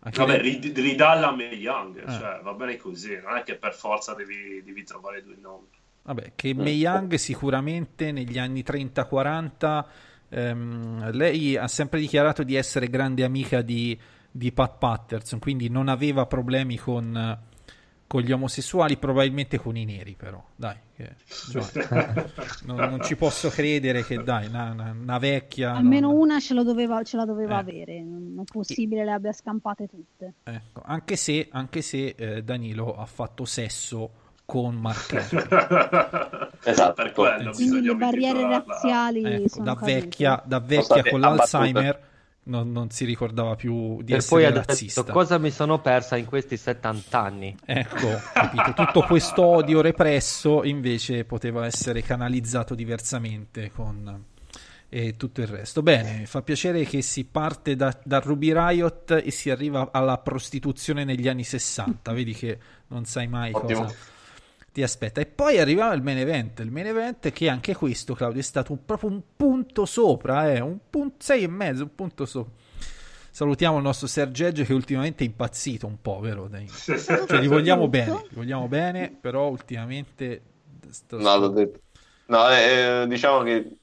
Anche Vabbè, rid- ridalla a Young, Eh. cioè, va bene così, non è che per forza devi, devi trovare due nomi. Vabbè, che Young sicuramente negli anni 30-40 ehm, lei ha sempre dichiarato di essere grande amica di, di Pat Patterson, quindi non aveva problemi con, con gli omosessuali, probabilmente con i neri però, dai, che- Giovanni, <laughs> non, non ci posso credere che dai, una, una- una vecchia... Almeno non- una ce, lo doveva, ce la doveva Eh. avere, non è possibile le abbia scampate tutte. Ecco, anche se, anche se eh, Danilo ha fatto sesso con Mark <laughs> Henry. Esatto. per quello Quindi le barriere razziali Ecco, sono da vecchia, da vecchia con l'Alzheimer non, non si ricordava più di E essere poi razzista. detto cosa mi sono persa in questi 70 anni. Ecco, capito? Tutto questo odio represso invece poteva essere canalizzato diversamente con e tutto il resto. Bene, fa piacere che si parte da, da Ruby Riot e si arriva alla prostituzione negli anni 60. Vedi che non sai mai Ottimo. cosa. Ti aspetta. E poi arrivava il main event. Il main event che anche questo, Claudio, è stato un- proprio un punto sopra, eh, un punto, sei e mezzo, un punto sopra. Salutiamo il nostro Sergegge che ultimamente è impazzito un po', vero? Dai. Cioè, gli vogliamo bene, gli vogliamo bene, però ultimamente... sto- No, l'ho detto. No, eh, diciamo che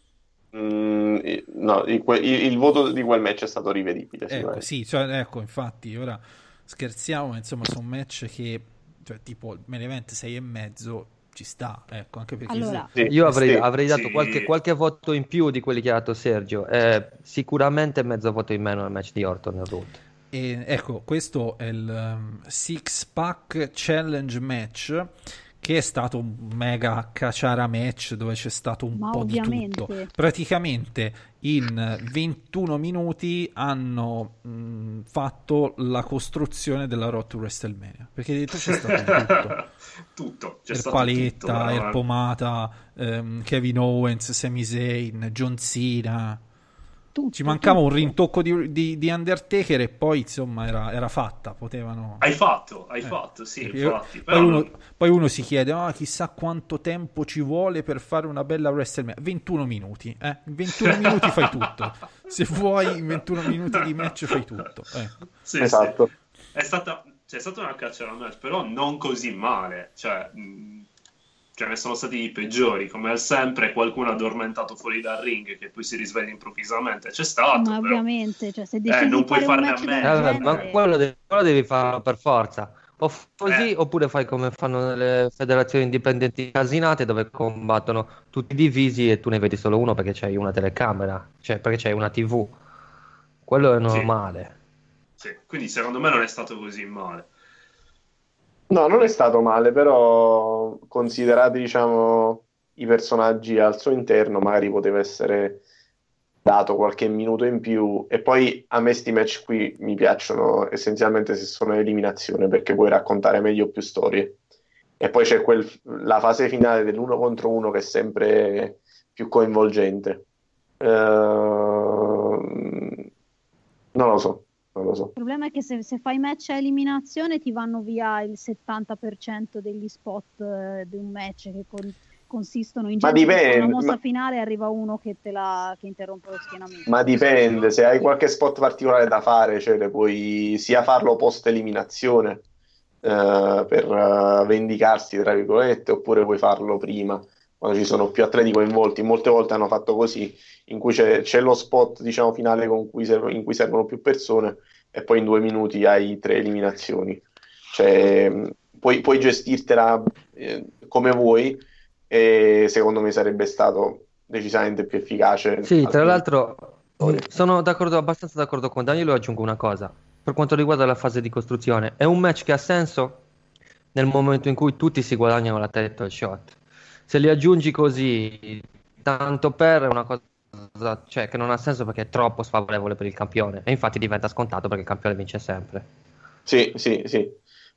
mm, no, il, il- il voto di quel match è stato rivedibile. Ecco, sì, cioè, ecco, infatti, ora scherziamo, ma insomma, sono match che, cioè, tipo, main event 6 e mezzo ci sta, ecco, anche perché... Allora, Sì, Io avrei, sì, avrei dato sì. qualche, qualche voto in più di quelli che ha dato Sergio. Eh, sicuramente mezzo voto in meno nel match di Orton e Root. E ecco, questo è il um, Six Pack Challenge Match che è stato un mega cacciara match dove c'è stato un Ma po' di ovviamente. tutto. Praticamente in 21 minuti hanno mh, fatto la costruzione della Road to WrestleMania. Perché dietro c'è stato tutto. <laughs> tutto. C'è Air stato Paletta, tutto, Air veramente. Pomata, ehm, Kevin Owens, Sami Zayn, John Cena. Tutto, Ci mancava un tutto. rintocco di, di- di Undertaker e poi insomma era, era fatta, potevano... Hai fatto, hai Eh, fatto, sì, perché infatti. poi, Però uno, poi uno si chiede, "Ah, chissà quanto tempo ci vuole per fare una bella WrestleMania. 21 minuti, eh? In 21 minuti fai tutto. <laughs> Se vuoi, in 21 minuti di match fai tutto. Ecco. Sì, Esatto. sì. È stata, cioè, è stata una caccia alla match, però non così male. Cioè, mh, ce ne sono stati i peggiori. Come al sempre, qualcuno addormentato fuori dal ring che poi si risveglia improvvisamente. C'è stato, Ma però. ovviamente, cioè, se decidi non di puoi farne a meno. Eh, ma quello devi, quello devi farlo per forza. O così, Eh. oppure fai come fanno nelle federazioni indipendenti casinate dove combattono tutti divisi e tu ne vedi solo uno perché c'hai una telecamera, cioè perché c'hai una TV. Quello è normale. Sì, Quindi secondo me non è stato così male. No, non è stato male, però considerati, diciamo, i personaggi al suo interno, magari poteva essere dato qualche minuto in più. E poi a me sti match qui mi piacciono essenzialmente se sono eliminazione, perché puoi raccontare meglio più storie. E poi c'è quel- la fase finale dell'uno contro uno che è sempre più coinvolgente. Ehm, non lo so, non lo so. Il problema è che se, se fai match a eliminazione ti vanno via il 70% degli spot eh, di un match che con- consistono in fa dipende, una mossa ma- finale arriva uno che te la che interrompe lo schienamento. Ma dipende, se hai qualche spot particolare da fare, cioè puoi sia farlo post eliminazione eh, per eh, vendicarsi, tra virgolette, oppure puoi farlo prima, quando ci sono più atleti coinvolti. Molte volte hanno fatto così, in cui c'è c'è lo spot, diciamo, finale con cui serv- in cui servono più persone e poi in due minuti hai tre eliminazioni. Cioè, puoi, puoi gestirtela eh, come vuoi e secondo me sarebbe stato decisamente più efficace. Sì, tra l'altro sono d'accordo, abbastanza d'accordo con Danilo e aggiungo una cosa. Per quanto riguarda la fase di costruzione, è un match che ha senso nel momento in cui tutti si guadagnano la title shot. Se li aggiungi così, tanto per, è una cosa cioè, che non ha senso perché è troppo sfavorevole per il campione. E infatti diventa scontato perché il campione vince sempre. Sì, sì, sì.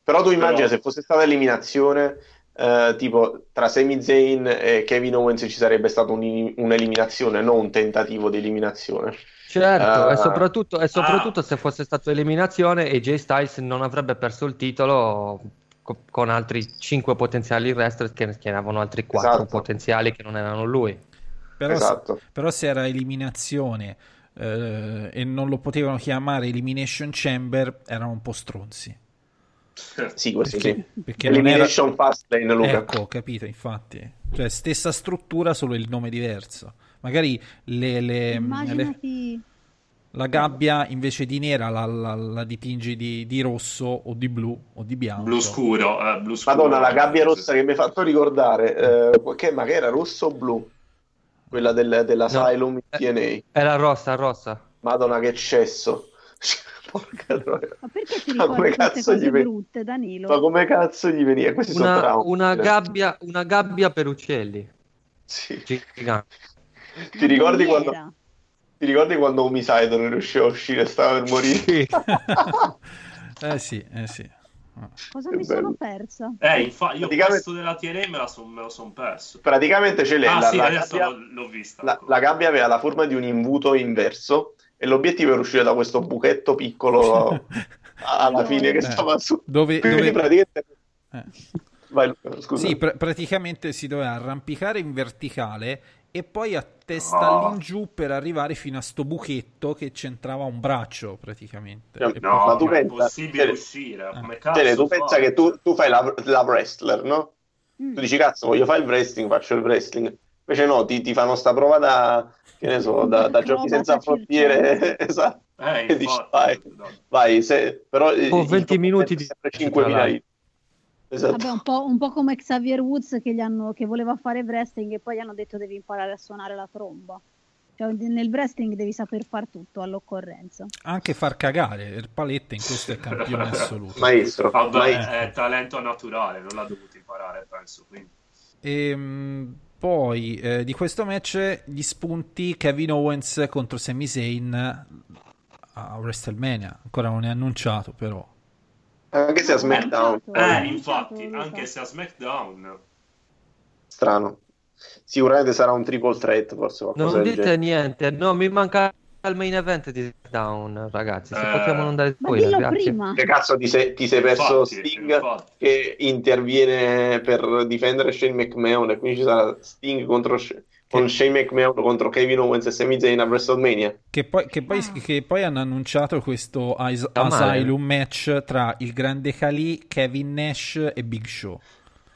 Però tu immagina Però- se fosse stata eliminazione, eh, tipo tra Sami Zayn e Kevin Owens ci sarebbe stata un- un'eliminazione, non un tentativo di eliminazione. Certo, Eh, e soprattutto, e soprattutto ah. se fosse stato eliminazione e Jay Styles non avrebbe perso il titolo co- con altri 5 potenziali wrestler che, che avevano altri 4 Esatto. potenziali che non erano lui. Però, Esatto. se, però se era eliminazione eh, e non lo potevano chiamare Elimination Chamber, erano un po' stronzi. Sì, questo Perché, sì. perché non era... Elimination Fastlane, Luca. Ecco, ho capito, infatti. Cioè, stessa struttura, solo il nome diverso. Magari le- le- le- Immaginati la gabbia invece di nera la, la- la dipingi di, di rosso o di blu o di bianco. Blu scuro, eh, blu scuro. Madonna, la gabbia rossa che mi hai fatto ricordare, eh, che, ma che era rosso o blu? Quella del, dell'Asylum Eh. in TNA. Era rossa, rossa. Madonna, che cesso. <laughs> Porca troia. Ma perché ti come ricordi queste cazzo gli cose ven- brutte, Danilo? Ma come cazzo gli veniva? Questi sono Una, traumi. una gabbia, una gabbia per uccelli. Sì. Gigante. Ti ricordi Come quando, era? Ti ricordi quando Homicide non riusciva a uscire e stava per morire? <laughs> <laughs> eh sì, eh sì. Cosa Che mi bello. sono persa? Eh, infatti, io Praticamente- questo della TNA me, son- me lo son perso. Praticamente c'è lei, Ah, la, sì, la adesso gabbia, l'ho, vista. la- la gabbia aveva la forma di un imbuto inverso e l'obiettivo era uscire da questo buchetto piccolo <laughs> alla fine che Eh, stava su. Dove, Quindi dove- praticamente eh. Vai. Sì, pr- praticamente si doveva arrampicare in verticale e poi a testa No. all'ingiù per arrivare fino a sto buchetto che c'entrava un braccio praticamente. Cioè, No, Ma tu ma è pensa- impossibile uscire. Come Tele, cazzo tu pensa che tu, tu fai la, la wrestler, no? Mm. Tu dici, cazzo, voglio fare il wrestling, faccio il wrestling. Invece no, ti, ti fanno sta prova da, che ne so, da, da giochi senza frontiere. <laughs> esatto. Eh, E dici, vai, no. vai, se, però... eh, Oh, il 20 gioco minuti di- sempre 5.000 tra euro. Esatto. Vabbè, un po', un po' come Xavier Woods che, gli hanno, che voleva fare wrestling e poi gli hanno detto devi imparare a suonare la tromba. Cioè, nel wrestling devi saper far tutto all'occorrenza. Anche far cagare, il Paletta in questo è campione <laughs> assoluto. Maestro, Vabbè, maestro. è talento naturale, non l'ha dovuto imparare, penso. Quindi. Ehm, poi eh, di questo match gli spunti Kevin Owens contro Sami Zayn a WrestleMania. Ancora non è annunciato, però. Anche se a SmackDown. Eh, infatti, anche se a SmackDown. Strano. Sicuramente sarà un triple threat, forse Non dite niente, no, mi manca il main event di Down, ragazzi. Se Eh, possiamo non dare Ma spoiler, prima. Che cazzo ti sei, ti sei perso Infatti, Sting infatti. che interviene per difendere Shane McMahon e quindi ci sarà Sting contro Sh- con Shane McMahon contro Kevin Owens e Sami Zayn a WrestleMania. Che poi, che poi- che poi hanno annunciato questo As-. Asylum match tra il grande Khali, Kevin Nash e Big Show.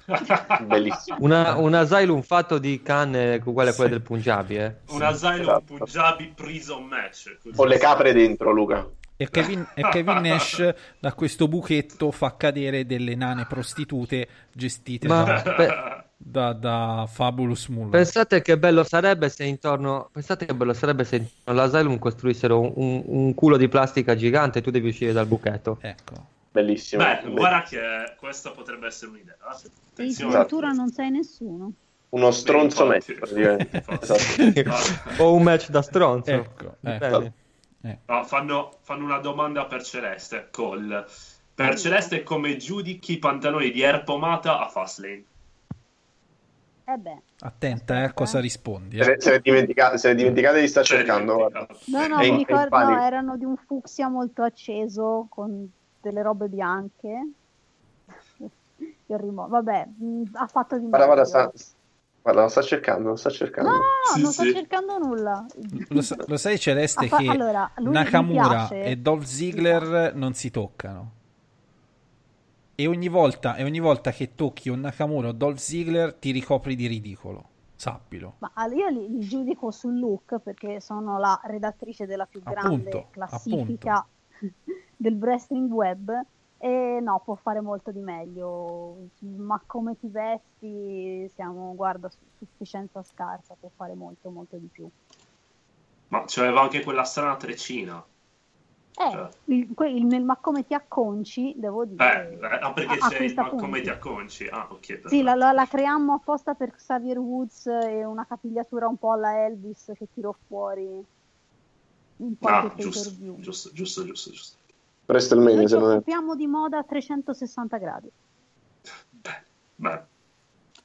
<laughs> Bellissimo. Una, un asylum fatto di canne uguale a quella Sì. del Punjabi, eh. Un asylum esatto. Punjabi prison match. Con le capre dentro, Luca. E Kevin, e Kevin Nash da questo buchetto fa cadere delle nane prostitute gestite Ma da, <laughs> pe- da, da Fabulous Muller. pensate che bello sarebbe se intorno, pensate che bello sarebbe se intorno all'asylum costruissero un, un- un culo di plastica gigante e tu devi uscire dal buchetto. Ecco. Bellissimo. Beh, Bellissimo. guarda che questa potrebbe essere un'idea. eh. In cultura non sei nessuno. Uno stronzo match, praticamente. Esatto. <laughs> o un match da stronzo. Ecco, Dipende. No, fanno, fanno una domanda per Celeste. Col. Per Celeste, come giudichi i pantaloni di Air Pomata a Fastlane? Eh beh. Attenta eh, a cosa rispondi. Se, eh. se ne dimenticate, se dimenticate di sta cercando. No, no, È mi ricordo, no, erano di un fucsia molto acceso con delle robe bianche. <laughs> Il rimo- Vabbè, mh, ha fatto di Guarda, guarda, sta, guarda, lo sta cercando, lo sta cercando. no, Sì, non sto sì. cercando nulla. Lo, lo sai Celeste Ah, fa- che allora, Nakamura e Dolph Ziggler non si toccano. E ogni volta, e ogni volta che tocchi un Nakamura o Dolph Ziggler ti ricopri di ridicolo. Sappilo. Ma all- io li, li giudico sul look perché sono la redattrice della più grande Appunto, classifica <laughs> del wrestling web e no, può fare molto di meglio. Ma come ti vesti, siamo, guarda, su- sufficienza scarsa, può fare molto, molto di più. Ma c'aveva anche quella strana treccina. Eh, Cioè. il- il- nel ma come ti acconci, devo dire. Eh, ah, perché a- il ma come punti. ti acconci? Ah, ok. Sì, la, la- la creammo apposta per Xavier Woods e una capigliatura un po' alla Elvis che tirò fuori in Ah, qualche giusto, giusto, giusto, giusto, giusto. WrestleMania, Noi ci se non è. occupiamo di moda a 360 gradi. Beh, beh.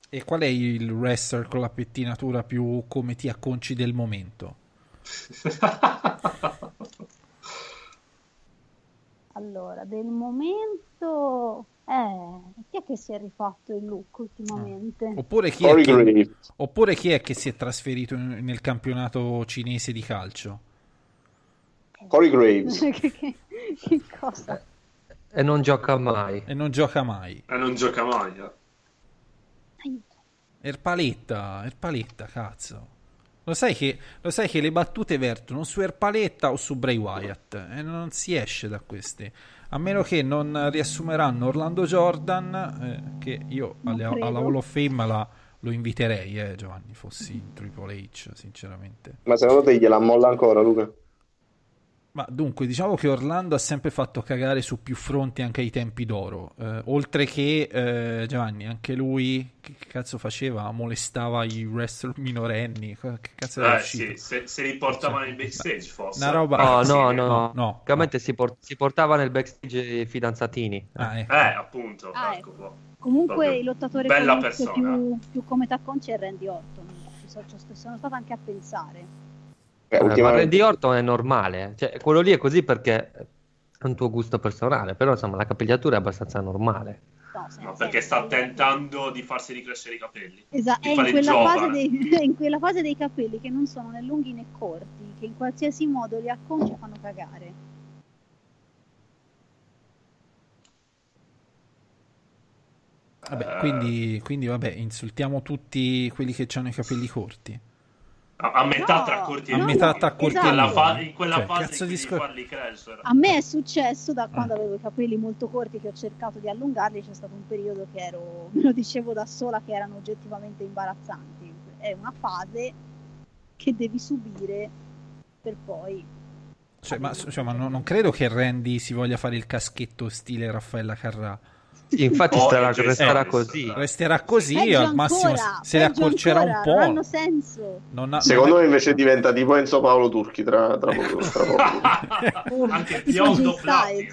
E qual è il wrestler con la pettinatura più come ti acconci del momento? <laughs> Allora, del momento... Eh, chi è che si è rifatto il look ultimamente? Oppure chi, che, Graves. oppure chi è che si è trasferito in- nel campionato cinese di calcio? Corey Graves. <laughs> che, che- che cosa? E non gioca mai. E non gioca mai. E non gioca mai. eh. Erpaletta, Erpaletta, cazzo. Lo sai, che, lo sai che le battute vertono su Erpaletta o su Bray Wyatt e non si esce da queste. A meno che non riassumeranno Orlando Jordan, eh, che io alle- alla Hall of Fame la- lo inviterei, eh, Giovanni, fossi in Triple H, sinceramente. Ma secondo te gliela molla ancora, Luca? Ma dunque, diciamo che Orlando ha sempre fatto cagare su più fronti anche ai tempi d'oro. Eh, oltre che eh, Giovanni, anche lui, che che cazzo faceva? Molestava i wrestler minorenni. Che cazzo era Eh uscito? sì, se, se li portavano in backstage forse. Una roba- Oh, Sì. no, no, no. Praticamente si, por- si portava nel backstage i fidanzatini. Ah, ecco. Eh, appunto, Ah, ecco qua. Comunque Proprio il lottatore bella persona. più, più come t'acconci è Randy Orton. Ci so- ci sto- sono stata anche a pensare. Eh, Eh, ma ultimamente- Randy Orton è normale, cioè quello lì è così perché è un tuo gusto personale, però insomma la capigliatura è abbastanza normale. No, No, perché sta tentando di farsi ricrescere i capelli. Esatto, è in quella, fase dei, <laughs> è in quella fase dei capelli che non sono né lunghi né corti, che in qualsiasi modo li acconci e fanno cagare. Vabbè, quindi, quindi vabbè, insultiamo tutti quelli che hanno i capelli corti. A, a metà No, tra corti e A no, lunghi. metà tra corti esatto. e fa- in quella Cioè, fase di cui scor- farli crescere. A me è successo da quando avevo i capelli molto corti che ho cercato di allungarli, c'è stato un periodo che ero, <laughs> me lo dicevo da sola, che erano oggettivamente imbarazzanti. È una fase che devi subire per poi... Cioè, ma, cioè, ma non, non credo che Randy si voglia fare il caschetto stile Raffaella Carrà. Infatti Oh, starà- e Jay resterà Styles. così. Resterà così, Peggio al massimo ancora, se le peggio accorcerà ancora, un Non po'. hanno senso. Non ha- Secondo non me invece diventa tipo Enzo Paolo Turchi tra, tra poco. Tra poco. <laughs> Anche biondo.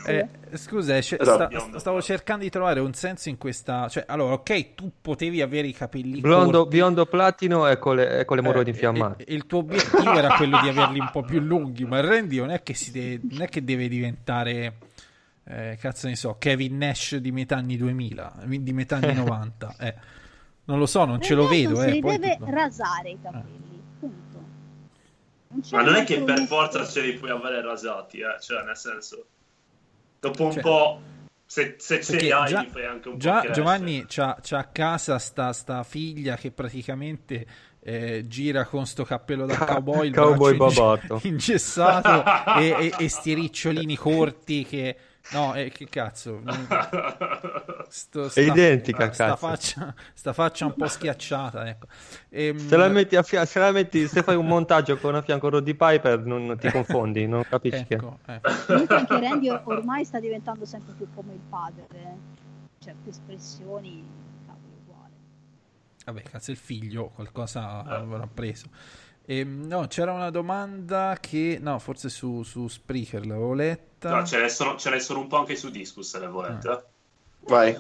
Eh, scusa, eh, cioè, Esatto. sta- stavo cercando di trovare un senso in questa. Cioè, allora, ok, tu potevi avere i capelli Biondo, corti, biondo platino e con le, con le eh, emorroidi e- infiammate. e- e il tuo obiettivo era quello di averli un po' più lunghi, ma il Randy non è che, si deve- non è che deve diventare. Eh, cazzo ne so, Kevin Nash di metà anni 2000, di metà anni <laughs> 90. eh. Non lo so, non ce lo vedo. Si Eh, poi deve tutto- rasare i capelli, punto. Non Ma non è che per forza ce li puoi avere rasati, eh? cioè nel senso, dopo un Cioè, po', se, se ce li hai, già- li fai anche un po' Già crescere. Giovanni c'ha, c'ha a casa sta, sta figlia che praticamente eh, gira con sto cappello da cowboy, il Cowboy babatto. <laughs> ingessato e, e, e sti ricciolini corti che... No, eh, che cazzo. Sto- È identica, sta cazzo. faccia, sta faccia un po' schiacciata, ecco. Ehm, Se la metti a fia- se la metti, se fai un montaggio con a fianco Roddy Piper, non, non ti confondi, non capisci che. ecco, ecco. Comunque anche Randy or- ormai sta diventando sempre più come il padre, eh. certe espressioni, cavolo, uguale. Vabbè, cazzo, il figlio qualcosa avrà preso. Ehm, no, c'era una domanda che... No, forse su, su Spreaker l'avevo letta. No, ce, ne sono, ce ne sono un po' anche su Discus, se le volete. Ah. Vai.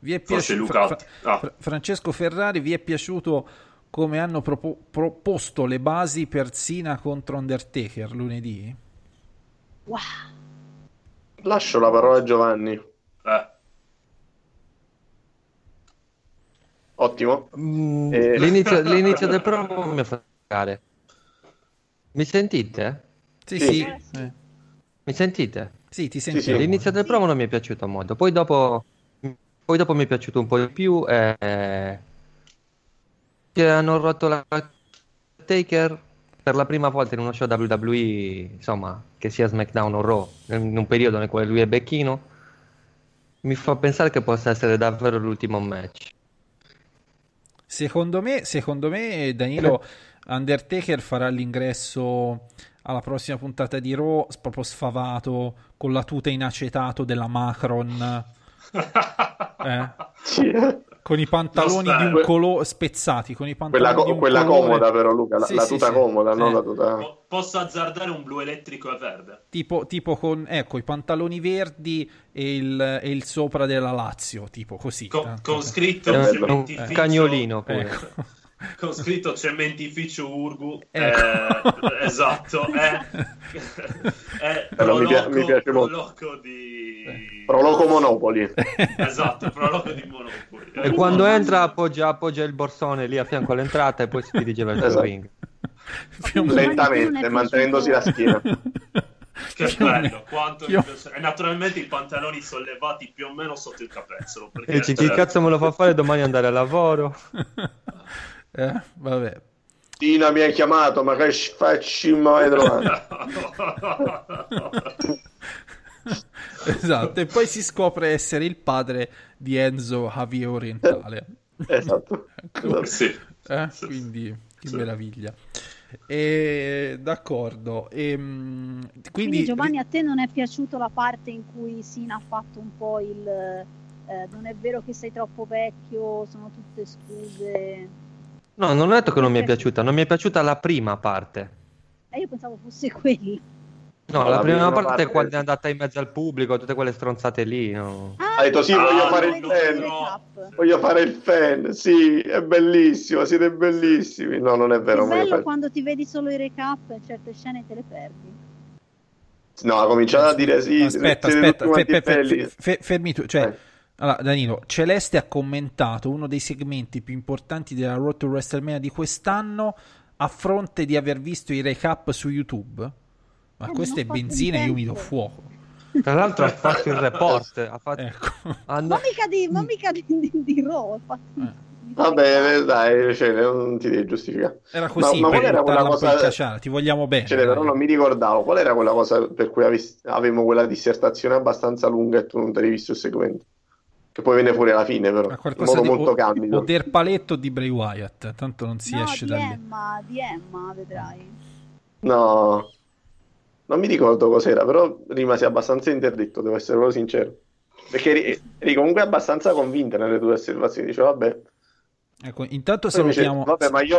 Vi è piaciuto Luca- Fra- ah. Fra- Francesco Ferrari, vi è piaciuto come hanno propo- proposto le basi per Sina contro Undertaker lunedì? Wow. Lascio la parola a Giovanni. Eh, Ottimo. Mm, Eh. L'inizio, l'inizio del <laughs> promo mi fa cagare. Mi sentite? Sì, Sì. sì, Eh, sì. eh, Mi sentite? sì, ti sì. sentiamo. L'inizio del promo non mi è piaciuto molto, poi dopo, poi dopo mi è piaciuto un po' di più. E... Che hanno rotto la Taker per la prima volta in uno show WWE, insomma, che sia SmackDown o Raw, in un periodo nel quale lui è becchino, mi fa pensare che possa essere davvero l'ultimo match. Secondo me, secondo me, Danilo Undertaker farà l'ingresso alla prossima puntata di Raw proprio sfavato con la tuta in acetato della Macron. <laughs> Eh? Con i pantaloni Lo di un spero. colore spezzati, con i pantaloni Quella, di co- quella colore- comoda però Luca, la, Sì, la sì, tuta sì. comoda, non Eh. la tuta... Po- posso azzardare un blu elettrico e verde? Tipo, tipo con ecco, i pantaloni verdi e il, e il sopra della Lazio, tipo così. Con, tanto- con scritto Eh, Un cagnolino. Ecco. <laughs> con scritto cementificio Urgu. Ecco. eh, esatto. È, è <laughs> Però mi pia- mi proloco- piace proloco di... Proloco Monopoli. Esatto, proloco di Monopoli. E quando entra appoggia, appoggia il borsone lì a fianco all'entrata e poi si dirige verso Esatto. il ring. Lentamente, mantenendosi la schiena. Che bello, quanto piace. E naturalmente i pantaloni sollevati più o meno sotto il capezzolo. Perché, E dici, chi cazzo me lo fa fare domani andare al lavoro? <laughs> Eh, vabbè. Tina mi ha chiamato, ma che ci facci mai? <laughs> <laughs> Esatto, e poi si scopre essere il padre di Enzo Javier Orientale. Esatto. esatto. sì. Eh, Sì. Quindi, che Sì. meraviglia. E, d'accordo. Ehm, Quindi, quindi, Giovanni, a te non è piaciuta la parte in cui Sina ha fatto un po' il eh, non è vero che sei troppo vecchio, sono tutte scuse. No, non ho detto che non mi è piaciuta, non mi è piaciuta la prima parte. E io pensavo fosse quello. No, No, la, la prima, prima parte, parte- è quando è andata in mezzo al pubblico, tutte quelle stronzate lì. no. Ah, Ha detto sì, Ah, voglio fare no, il fan. no. Voglio fare il fan. Sì, è bellissimo, siete bellissimi. No, non è È vero. voglio bello fare- quando ti vedi solo i recap, certe scene te le perdi. No, ha cominciato a dire sì. aspetta, aspetta, fe- fe- fe- fermi tu. Cè, Eh. Allora, Danilo, Celeste ha commentato uno dei segmenti più importanti della Road to WrestleMania di quest'anno a fronte di aver visto i recap su YouTube. Ma Eh, questo è benzina e io mi do fuoco. Tra l'altro ha fatto il report. Ha fatto... <laughs> Ecco. hanno- Ma mica di, ma mica di, di, di Raw. Eh. Vabbè, dai, cioè, non ti devi giustificare. Era così Ma- ma qual era quella cosa-. Ti vogliamo bene. Cioè, però non mi ricordavo qual era quella cosa per cui avevamo quella dissertazione abbastanza lunga e tu non te l'hai visto il segmento. Che poi venne fuori alla fine, però. Ma In modo di molto o, candido. o del paletto di Bray Wyatt. Tanto non si no, esce di da lì. Emma, di Emma, vedrai. No, non mi ricordo cos'era, però rimasi abbastanza interdetto, devo essere proprio sincero. Perché eri, eri comunque abbastanza convinta nelle tue osservazioni. Dicevo, vabbè, Ecco, intanto Poi salutiamo. vabbè, ma io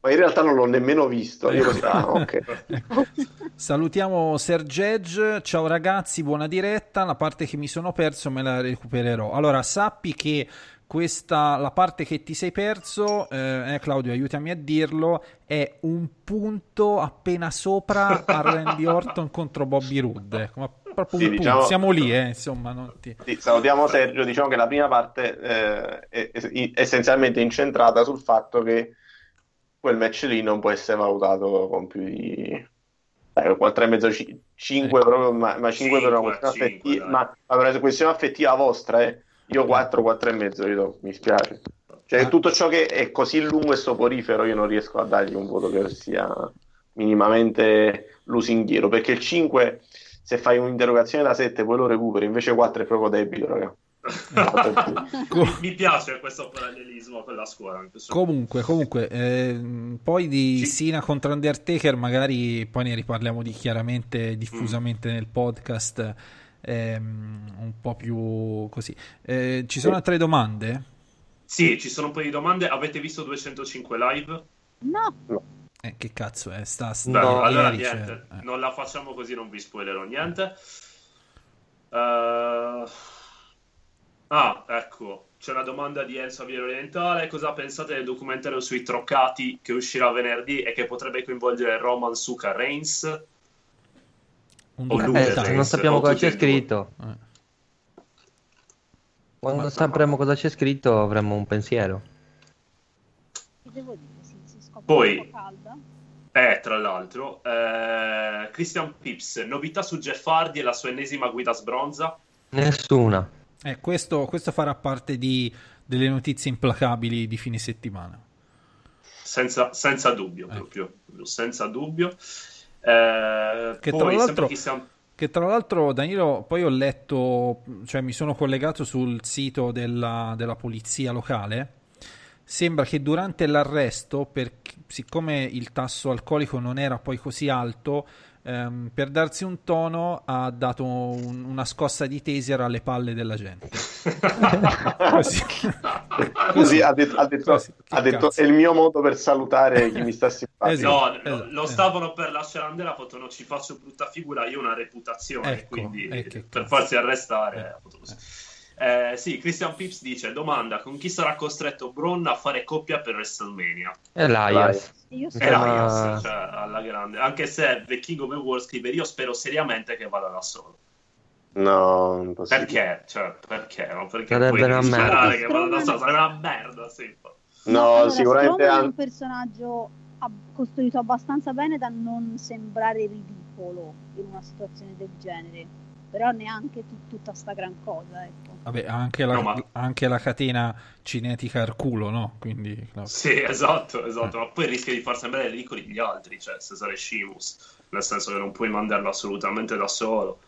ma in realtà non l'ho nemmeno visto. Io così, ah, ok. <laughs> Salutiamo Sergej, ciao ragazzi, buona diretta. La parte che mi sono perso me la recupererò. Allora, sappi che questa, la parte che ti sei perso, eh, eh, Claudio, aiutami a dirlo, è un punto appena sopra a <laughs> Randy Orton contro Bobby Roode. Ecco, ma proprio Sì, un punto. diciamo- Siamo lì, eh, insomma. Non ti... Sì, salutiamo Sergio. Diciamo che la prima parte eh, è, è essenzialmente incentrata sul fatto che quel match lì non può essere valutato con più di dai, 4,5 5 Ecco. proprio, ma, ma 5 per una questione affettiva, dai. ma, ma per una questione affettiva vostra, eh. Io 4, 4 e mezzo, io do, mi spiace. Cioè, Ah. tutto ciò che è così lungo e soporifero, io non riesco a dargli un voto che sia minimamente lusinghiero, perché il 5, se fai un'interrogazione da 7, poi lo recuperi, invece 4 è proprio debito, raga. Co- <laughs> Mi piace questo parallelismo con la scuola. Comunque, comunque, ehm, poi di Sina contro Undertaker, magari poi ne riparliamo di chiaramente diffusamente nel podcast, ehm, un po' più così. Eh, ci sono altre domande? Sì, ci sono un po' di domande. Avete visto 205 live? No, Eh, che cazzo è? Sta, sta No, allora ieri, niente, cioè, eh. non la facciamo così, non vi spoilerò niente. Eh, Ah, ecco, c'è una domanda di Enzo Aviero Orientale. Cosa pensate del documentario sui troccati che uscirà venerdì e che potrebbe coinvolgere Roman Suka Reigns? Un o Eh, se non Reigns, sappiamo cosa c'è scritto, Eh. quando sapremo cosa c'è scritto avremo un pensiero. che devo dire, sì, si scopre Poi-. Eh, tra l'altro, eh, Christian Pips, novità su Jeff Hardy e la sua ennesima guida sbronza? Nessuna. Eh, questo, questo farà parte di- delle notizie implacabili di fine settimana. Senza, senza dubbio, Eh. proprio, senza dubbio. Eh, Che poi, tra l'altro- Christian- Che tra l'altro, Danilo, poi ho letto, cioè mi sono collegato sul sito della, della polizia locale. Sembra che durante l'arresto, per- siccome il tasso alcolico non era poi così alto, ehm, per darsi un tono ha dato un- una scossa di taser alle palle della gente. <laughs> Così. Così ha detto, ha detto- Così. Ha detto, è il mio modo per salutare chi mi sta <laughs> simpatico. Esatto. No, esatto, lo esatto. stavano per lasciare andare, ha fatto no, ci faccio brutta figura, io ho una reputazione, Ecco, quindi eh, per farsi arrestare Eh, ha fatto così. Eh, sì, Christian Pips dice, domanda, con chi sarà costretto Braun a fare coppia per WrestleMania? Elias. E Insomma- Elias, cioè, alla grande. Anche se The King of the World scrive, io spero seriamente che vada da solo. No, impossibile. Perché? Cioè, perché? No, perché Sarebbe puoi una merda. che vada da solo? Sarebbe una merda, sì. No, allora, sicuramente Strowman è an- un personaggio ab- costruito abbastanza bene da non sembrare ridicolo in una situazione del genere. Però neanche tut- tutta sta gran cosa, ecco. Vabbè, anche la, No, ma- anche la catena cinetica al culo, no? Quindi, Claudio. Sì, esatto, esatto, ma poi rischia di far sembrare ridicoli gli altri, cioè Cesare Shimus, nel senso che non puoi mandarlo assolutamente da solo.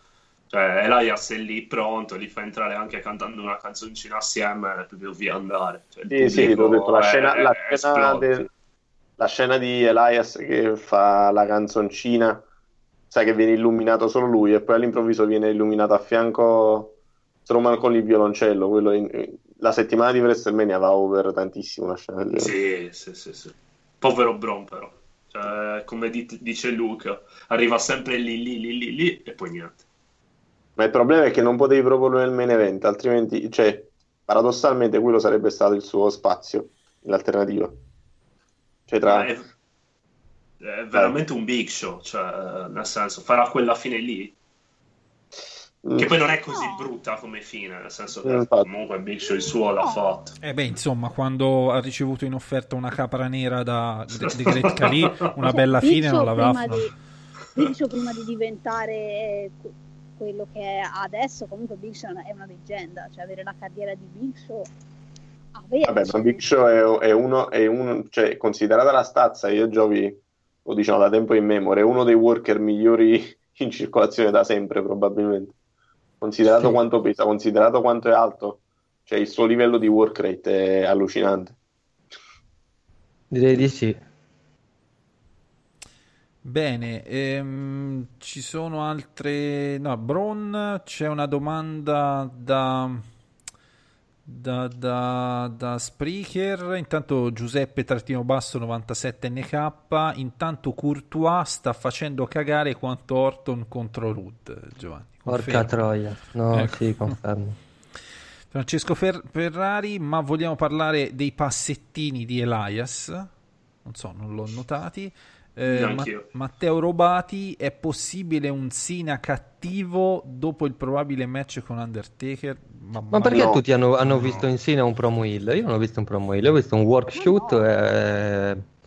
Cioè, Elias è lì pronto, li fa entrare anche cantando una canzoncina assieme e proprio via andare. Cioè, Sì, sì, l'ho detto, la è- scena, la è scena del- la scena di Elias che fa la canzoncina, sai che viene illuminato solo lui e poi all'improvviso viene illuminato a fianco Strowman con il violoncello, quello in- la settimana di WrestleMania va over tantissimo una scena del genere. Sì, sì, sì, sì. Povero Bron però. Cioè, come di- dice Luca, arriva sempre lì, lì, lì, lì, lì e poi niente. Ma il problema è che non potevi proporlo nel main event, altrimenti, cioè, paradossalmente quello sarebbe stato il suo spazio, l'alternativa. Cioè, tra... È, è veramente un big show, cioè, nel senso, farà quella fine lì. Che poi non è così brutta come fine, nel senso che Infatti. comunque Big Show il suo l'ha fatto. Eh beh, insomma, quando ha ricevuto in offerta una capra nera da The Great Khali, una bella fine non l'aveva fatta. di, Big Show prima di diventare eh, que- quello che è adesso, comunque Big Show è una leggenda, cioè avere la carriera di Big Show avere Vabbè, ma Big Show è, è uno, è uno, cioè, considerata la stazza, io giovi, lo diciamo da tempo in memoria, è uno dei worker migliori <laughs> in circolazione da sempre, probabilmente. Considerato Sì. quanto pesa, considerato quanto è alto, cioè il suo livello di work rate è allucinante. Direi di sì. Bene, ehm, ci sono altre... No, Bron, c'è una domanda da... Da, da, da Spreaker, intanto Giuseppe Trattino Basso 97 NK, intanto Courtois sta facendo cagare quanto Orton contro Rudd, Giovanni. Porca confermi? troia. No, Ecco. sì, confermo. Francesco Fer- Ferrari, ma vogliamo parlare dei passettini di Elias? Non so, non l'ho notati. Eh. Ma- Matteo Robati, è possibile un Sina cattivo dopo il probabile match con Undertaker? Ma perché no. tutti hanno, hanno visto in Sina un promo heal? Io non ho visto un promo heal, ho visto un work shoot e...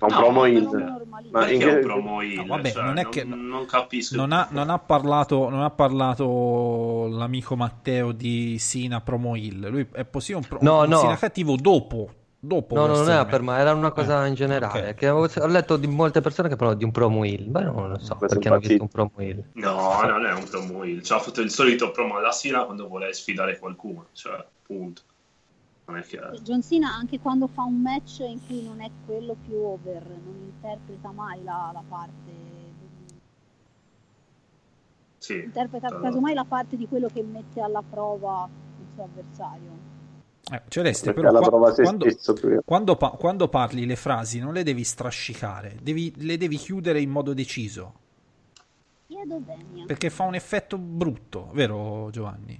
È un No, promo ma heel. normalissimo. Ma in un che- promo heel? No, vabbè, Cioè, non è che- non capisco. Non ha, non ha parlato, non ha parlato l'amico Matteo di Sina promo Hill. Lui è possibile un, pro- No, un no. Sina cattivo dopo. Dopo No, no, non era per me, era una cosa Eh, in generale. ok. Che ho, ho letto di molte persone che parlano di un promo heal. Ma non lo so Questo perché hanno visto un promo heal. No, non è un promo heel. Cioè, ha fatto il solito promo alla Sina quando vuole sfidare qualcuno. Cioè, punto. Non è che... John Cena anche quando fa un match in cui non è quello più over, non interpreta mai la, la parte Sì. interpreta Allora. casomai la parte di quello che mette alla prova il suo avversario. Eh, Celeste, Perché però qua- quando, quando pa- quando parli le frasi non le devi strascicare, devi- le devi chiudere in modo deciso, perché fa un effetto brutto, vero Giovanni?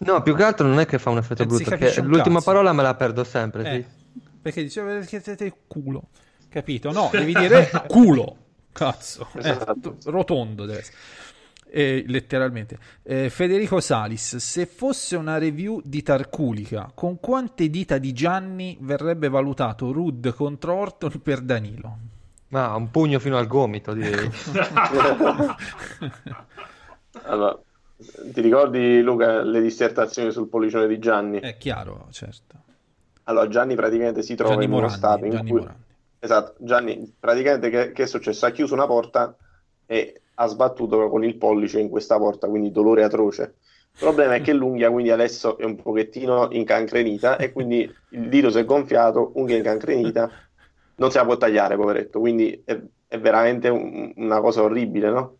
No, più che altro non è che fa un effetto Eh, brutto, un l'ultima cazzo. parola me la perdo sempre, Eh, sì. perché dice "Eh, che te il culo, capito? No, devi dire culo, cazzo, Eh, Esatto. rotondo deve essere. Eh, letteralmente Eh, Federico Salis se fosse una review di Tarculica con quante dita di Gianni verrebbe valutato Rud contro Orton per Danilo Ma un pugno fino al gomito, direi. <laughs> Allora, ti ricordi Luca le dissertazioni sul pollicione di Gianni? è chiaro certo Allora, Gianni praticamente si trova Gianni in uno Morandi, stato in Gianni cui... Morandi. Esatto, Gianni praticamente che, che è successo? Ha chiuso una porta e ha sbattuto con il pollice in questa porta, quindi dolore atroce. Il problema è che l'unghia quindi adesso è un pochettino incancrenita e quindi il dito si è gonfiato, unghia incancrenita, non se la può tagliare, poveretto, quindi è, è veramente un- una cosa orribile, no?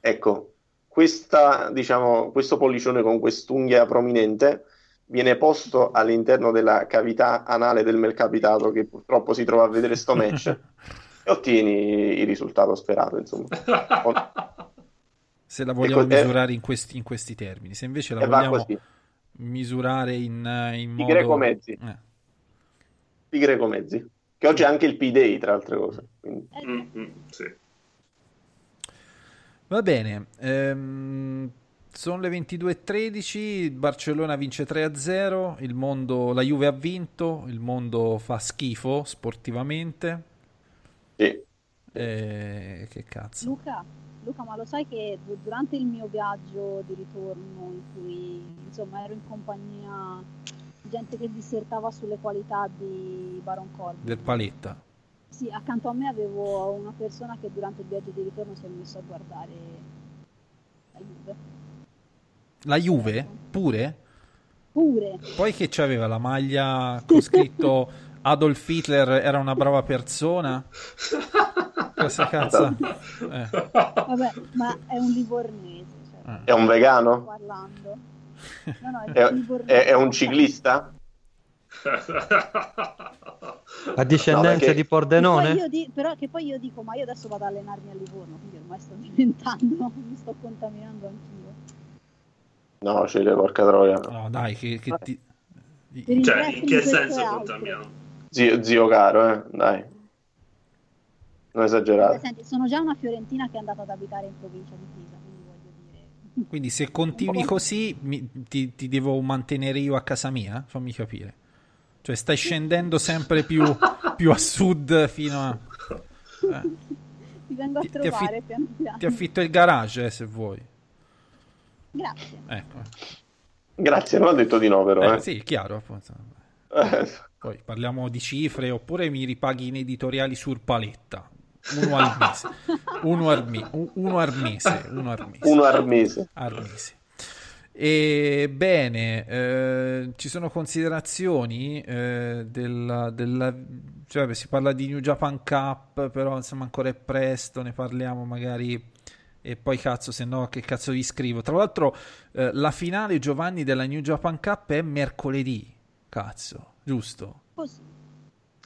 Ecco, questa, diciamo, questo pollicione con quest'unghia prominente viene posto all'interno della cavità anale del malcapitato che purtroppo si trova a vedere sto match <laughs> e ottieni il risultato sperato, insomma. <laughs> se la vogliamo Ecco, eh, misurare in questi, in questi termini se invece la vogliamo misurare in, eh, in I modo greco-mezzi. Eh. I greco-mezzi. Che oggi è anche il P-Day, tra altre cose. Quindi, Mm, mm, sì. Va bene, ehm, sono le 22.13, il Barcellona vince 3-0, il mondo, la Juve ha vinto, il mondo fa schifo sportivamente. Eh, che cazzo. Luca, Luca, ma lo sai che du- durante il mio viaggio di ritorno in cui insomma ero in compagnia di gente che dissertava sulle qualità di Baron Corbin, Del paletta. sì, accanto a me avevo una persona che durante il viaggio di ritorno si è messo a guardare la Juve. La Juve pure? Pure, Poi che c'aveva la maglia con scritto <laughs> Adolf Hitler era una brava persona? Questa cazzo. Eh. vabbè, ma è un livornese, cioè, È un vegano? parlando. No, no, è, È, un livornese. è- è un ciclista? A discendenza perché- di Che Pordenone? io di- però che poi io dico, ma io adesso vado ad allenarmi a Livorno, quindi ormai sto diventando, <laughs> mi sto contaminando anch'io. No, Cile, porca troia. No, dai, che, che ti... Cioè, in che senso contaminiamo? Zio, zio caro, eh, dai. Non esagerare. senti, sono già una fiorentina che è andata ad abitare in provincia di Pisa, quindi voglio dire, Quindi se continui così mi- ti, ti devo mantenere io a casa mia? Fammi capire. Cioè stai scendendo sempre più, più a sud fino a... eh, Ti vengo a Ti- ti trovare affi- piano piano. ti affitto il garage eh, se vuoi. Grazie. Ecco. Grazie, non ho detto di no, però. Eh, eh. sì, chiaro. appunto. <laughs> Poi parliamo di cifre oppure mi ripaghi in editoriali sur paletta. Uno al mese. Uno al, u- uno al mese. Uno al mese. Uno al mese. Al mese. E bene, eh, ci sono considerazioni eh, della, della- cioè, si parla di New Japan Cup, però insomma ancora è presto, ne parliamo magari e poi cazzo, se no che cazzo vi scrivo. Tra l'altro eh, la finale Giovanni della New Japan Cup è mercoledì, cazzo, giusto?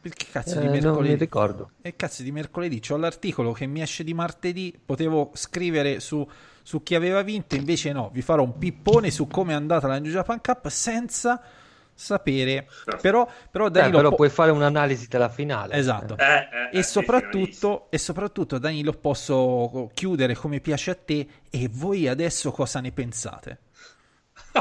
Perché cazzo Eh, di non mercoledì? mi ricordo. E cazzo di mercoledì, c'ho l'articolo che mi esce di martedì, potevo scrivere su, su chi aveva vinto, invece no, vi farò un pippone su come è andata la New Japan Cup senza sapere, però, però Eh, Danilo però po- puoi fare un'analisi della finale. Esatto. Eh, eh, eh, E soprattutto, e soprattutto, Danilo, posso chiudere come piace a te. E voi adesso cosa ne pensate?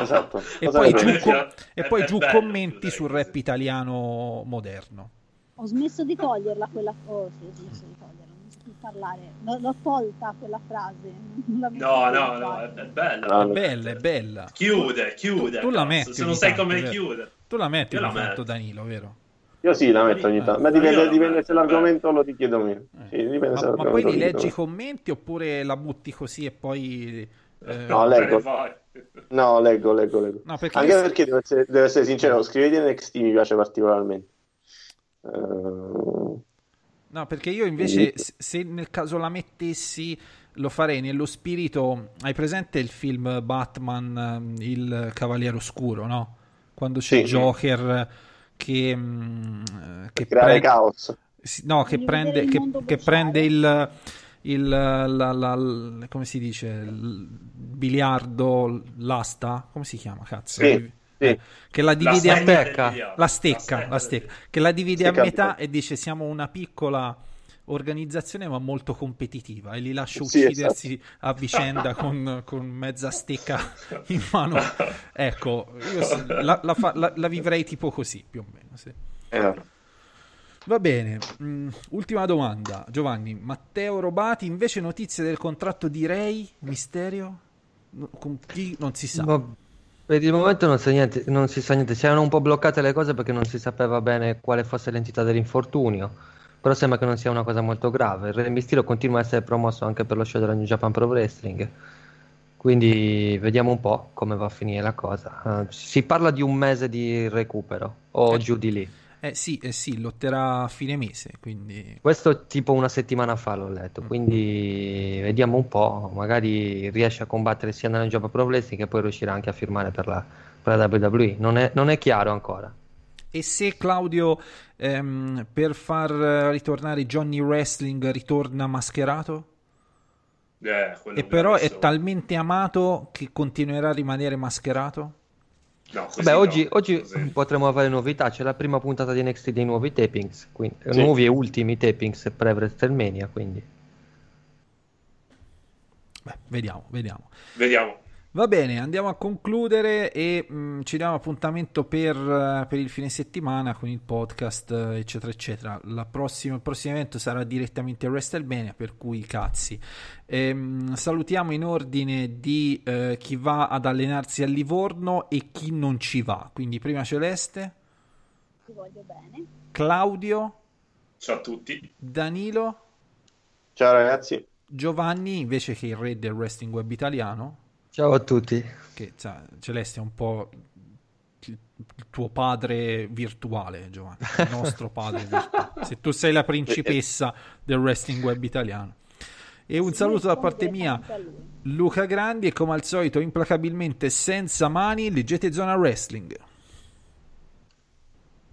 Esatto. E poi giù, com- e poi è giù bello commenti sul così. rap italiano moderno. Ho smesso di toglierla quella oh sì, ho smesso di toglierla, non so più parlare. L'ho, l'ho tolta quella frase. La No, no, no, faccia. è, bella. No, È bella, è bella. Chiude, chiude. Tu la cazzo, metti Se non sai come chiude. Tu la metti la tanto, metto. Danilo, vero? Io sì, la metto ogni tanto. Ma dipende, la dipende se l'argomento lo richiedo meno. Sì, Ma, ma poi li leggi i commenti oppure la butti così e poi... eh, No, <laughs> leggo. No, leggo, leggo, leggo. No, perché Anche io- perché devo essere, devo essere sincero, scrivete NXT mi piace particolarmente. Eh, No, perché io invece, se- nel caso la mettessi, lo farei nello spirito. Hai presente il film Batman, ehm, il Cavaliere Oscuro, no? Quando c'è Sì. Joker che, mm, che creare pre- caos. no, che prende, che, che prende il, il la, la- la- come si dice, il biliardo, l'asta, come si chiama, cazzo? Sì, sì. Che la divide a stecca. metà, la stecca, la stecca, che la divide Stecca a metà e dice siamo una piccola organizzazione ma molto competitiva. E li lascio Sì, uccidersi a vicenda con, con mezza stecca in mano. Ecco, io la, la fa- la- la vivrei tipo così, più o meno, sì. Eh, Va bene, mm, ultima domanda, Giovanni. Matteo Robati, invece notizie del contratto di Ray, Misterio? No, Con chi non si sa. Ma per il momento non, niente, non si sa niente, si erano un po' bloccate le cose perché non si sapeva bene quale fosse l'entità dell'infortunio, però sembra che non sia una cosa molto grave. Il Re Mysterio continua a essere promosso anche per lo show della New Japan Pro Wrestling, quindi vediamo un po' come va a finire la cosa. Eh, si parla di un mese di recupero o Eh. giù di lì. Eh sì, eh sì, lotterà a fine mese, quindi... Questo tipo una settimana fa l'ho letto, quindi vediamo un po', magari riesce a combattere sia nella Japan Pro Wrestling che poi riuscirà anche a firmare per la, per la WWE. Non è, non è chiaro ancora. E se Claudio, ehm, per far ritornare Johnny Wrestling, ritorna mascherato? Eh, E però è talmente amato che continuerà a rimanere mascherato? No, Beh, no, oggi, oggi potremo avere novità, c'è la prima puntata di NXT dei nuovi tapings, quindi, Sì. nuovi e ultimi tapings pre-WrestleMania, quindi Beh, vediamo, vediamo. Vediamo. Va bene, andiamo a concludere e mh, ci diamo appuntamento per, eh, per il fine settimana con il podcast, eh, eccetera, eccetera. La prossima- il prossimo evento sarà direttamente a WrestleMania, per cui cazzi. Ehm, salutiamo in ordine di eh, chi va ad allenarsi a Livorno e chi non ci va. Quindi prima Celeste, Ti voglio bene. Claudio, Ciao a tutti. Danilo, Ciao ragazzi. Giovanni, invece che il re del wrestling web italiano. Ciao a tutti. che sa, Celeste è un po' il tuo padre virtuale, Giovanni, il nostro padre <laughs> virtuale. Se tu sei la principessa del wrestling web italiano. E un saluto da parte mia. Luca Grandi, e come al solito, implacabilmente senza mani, leggete Zona Wrestling.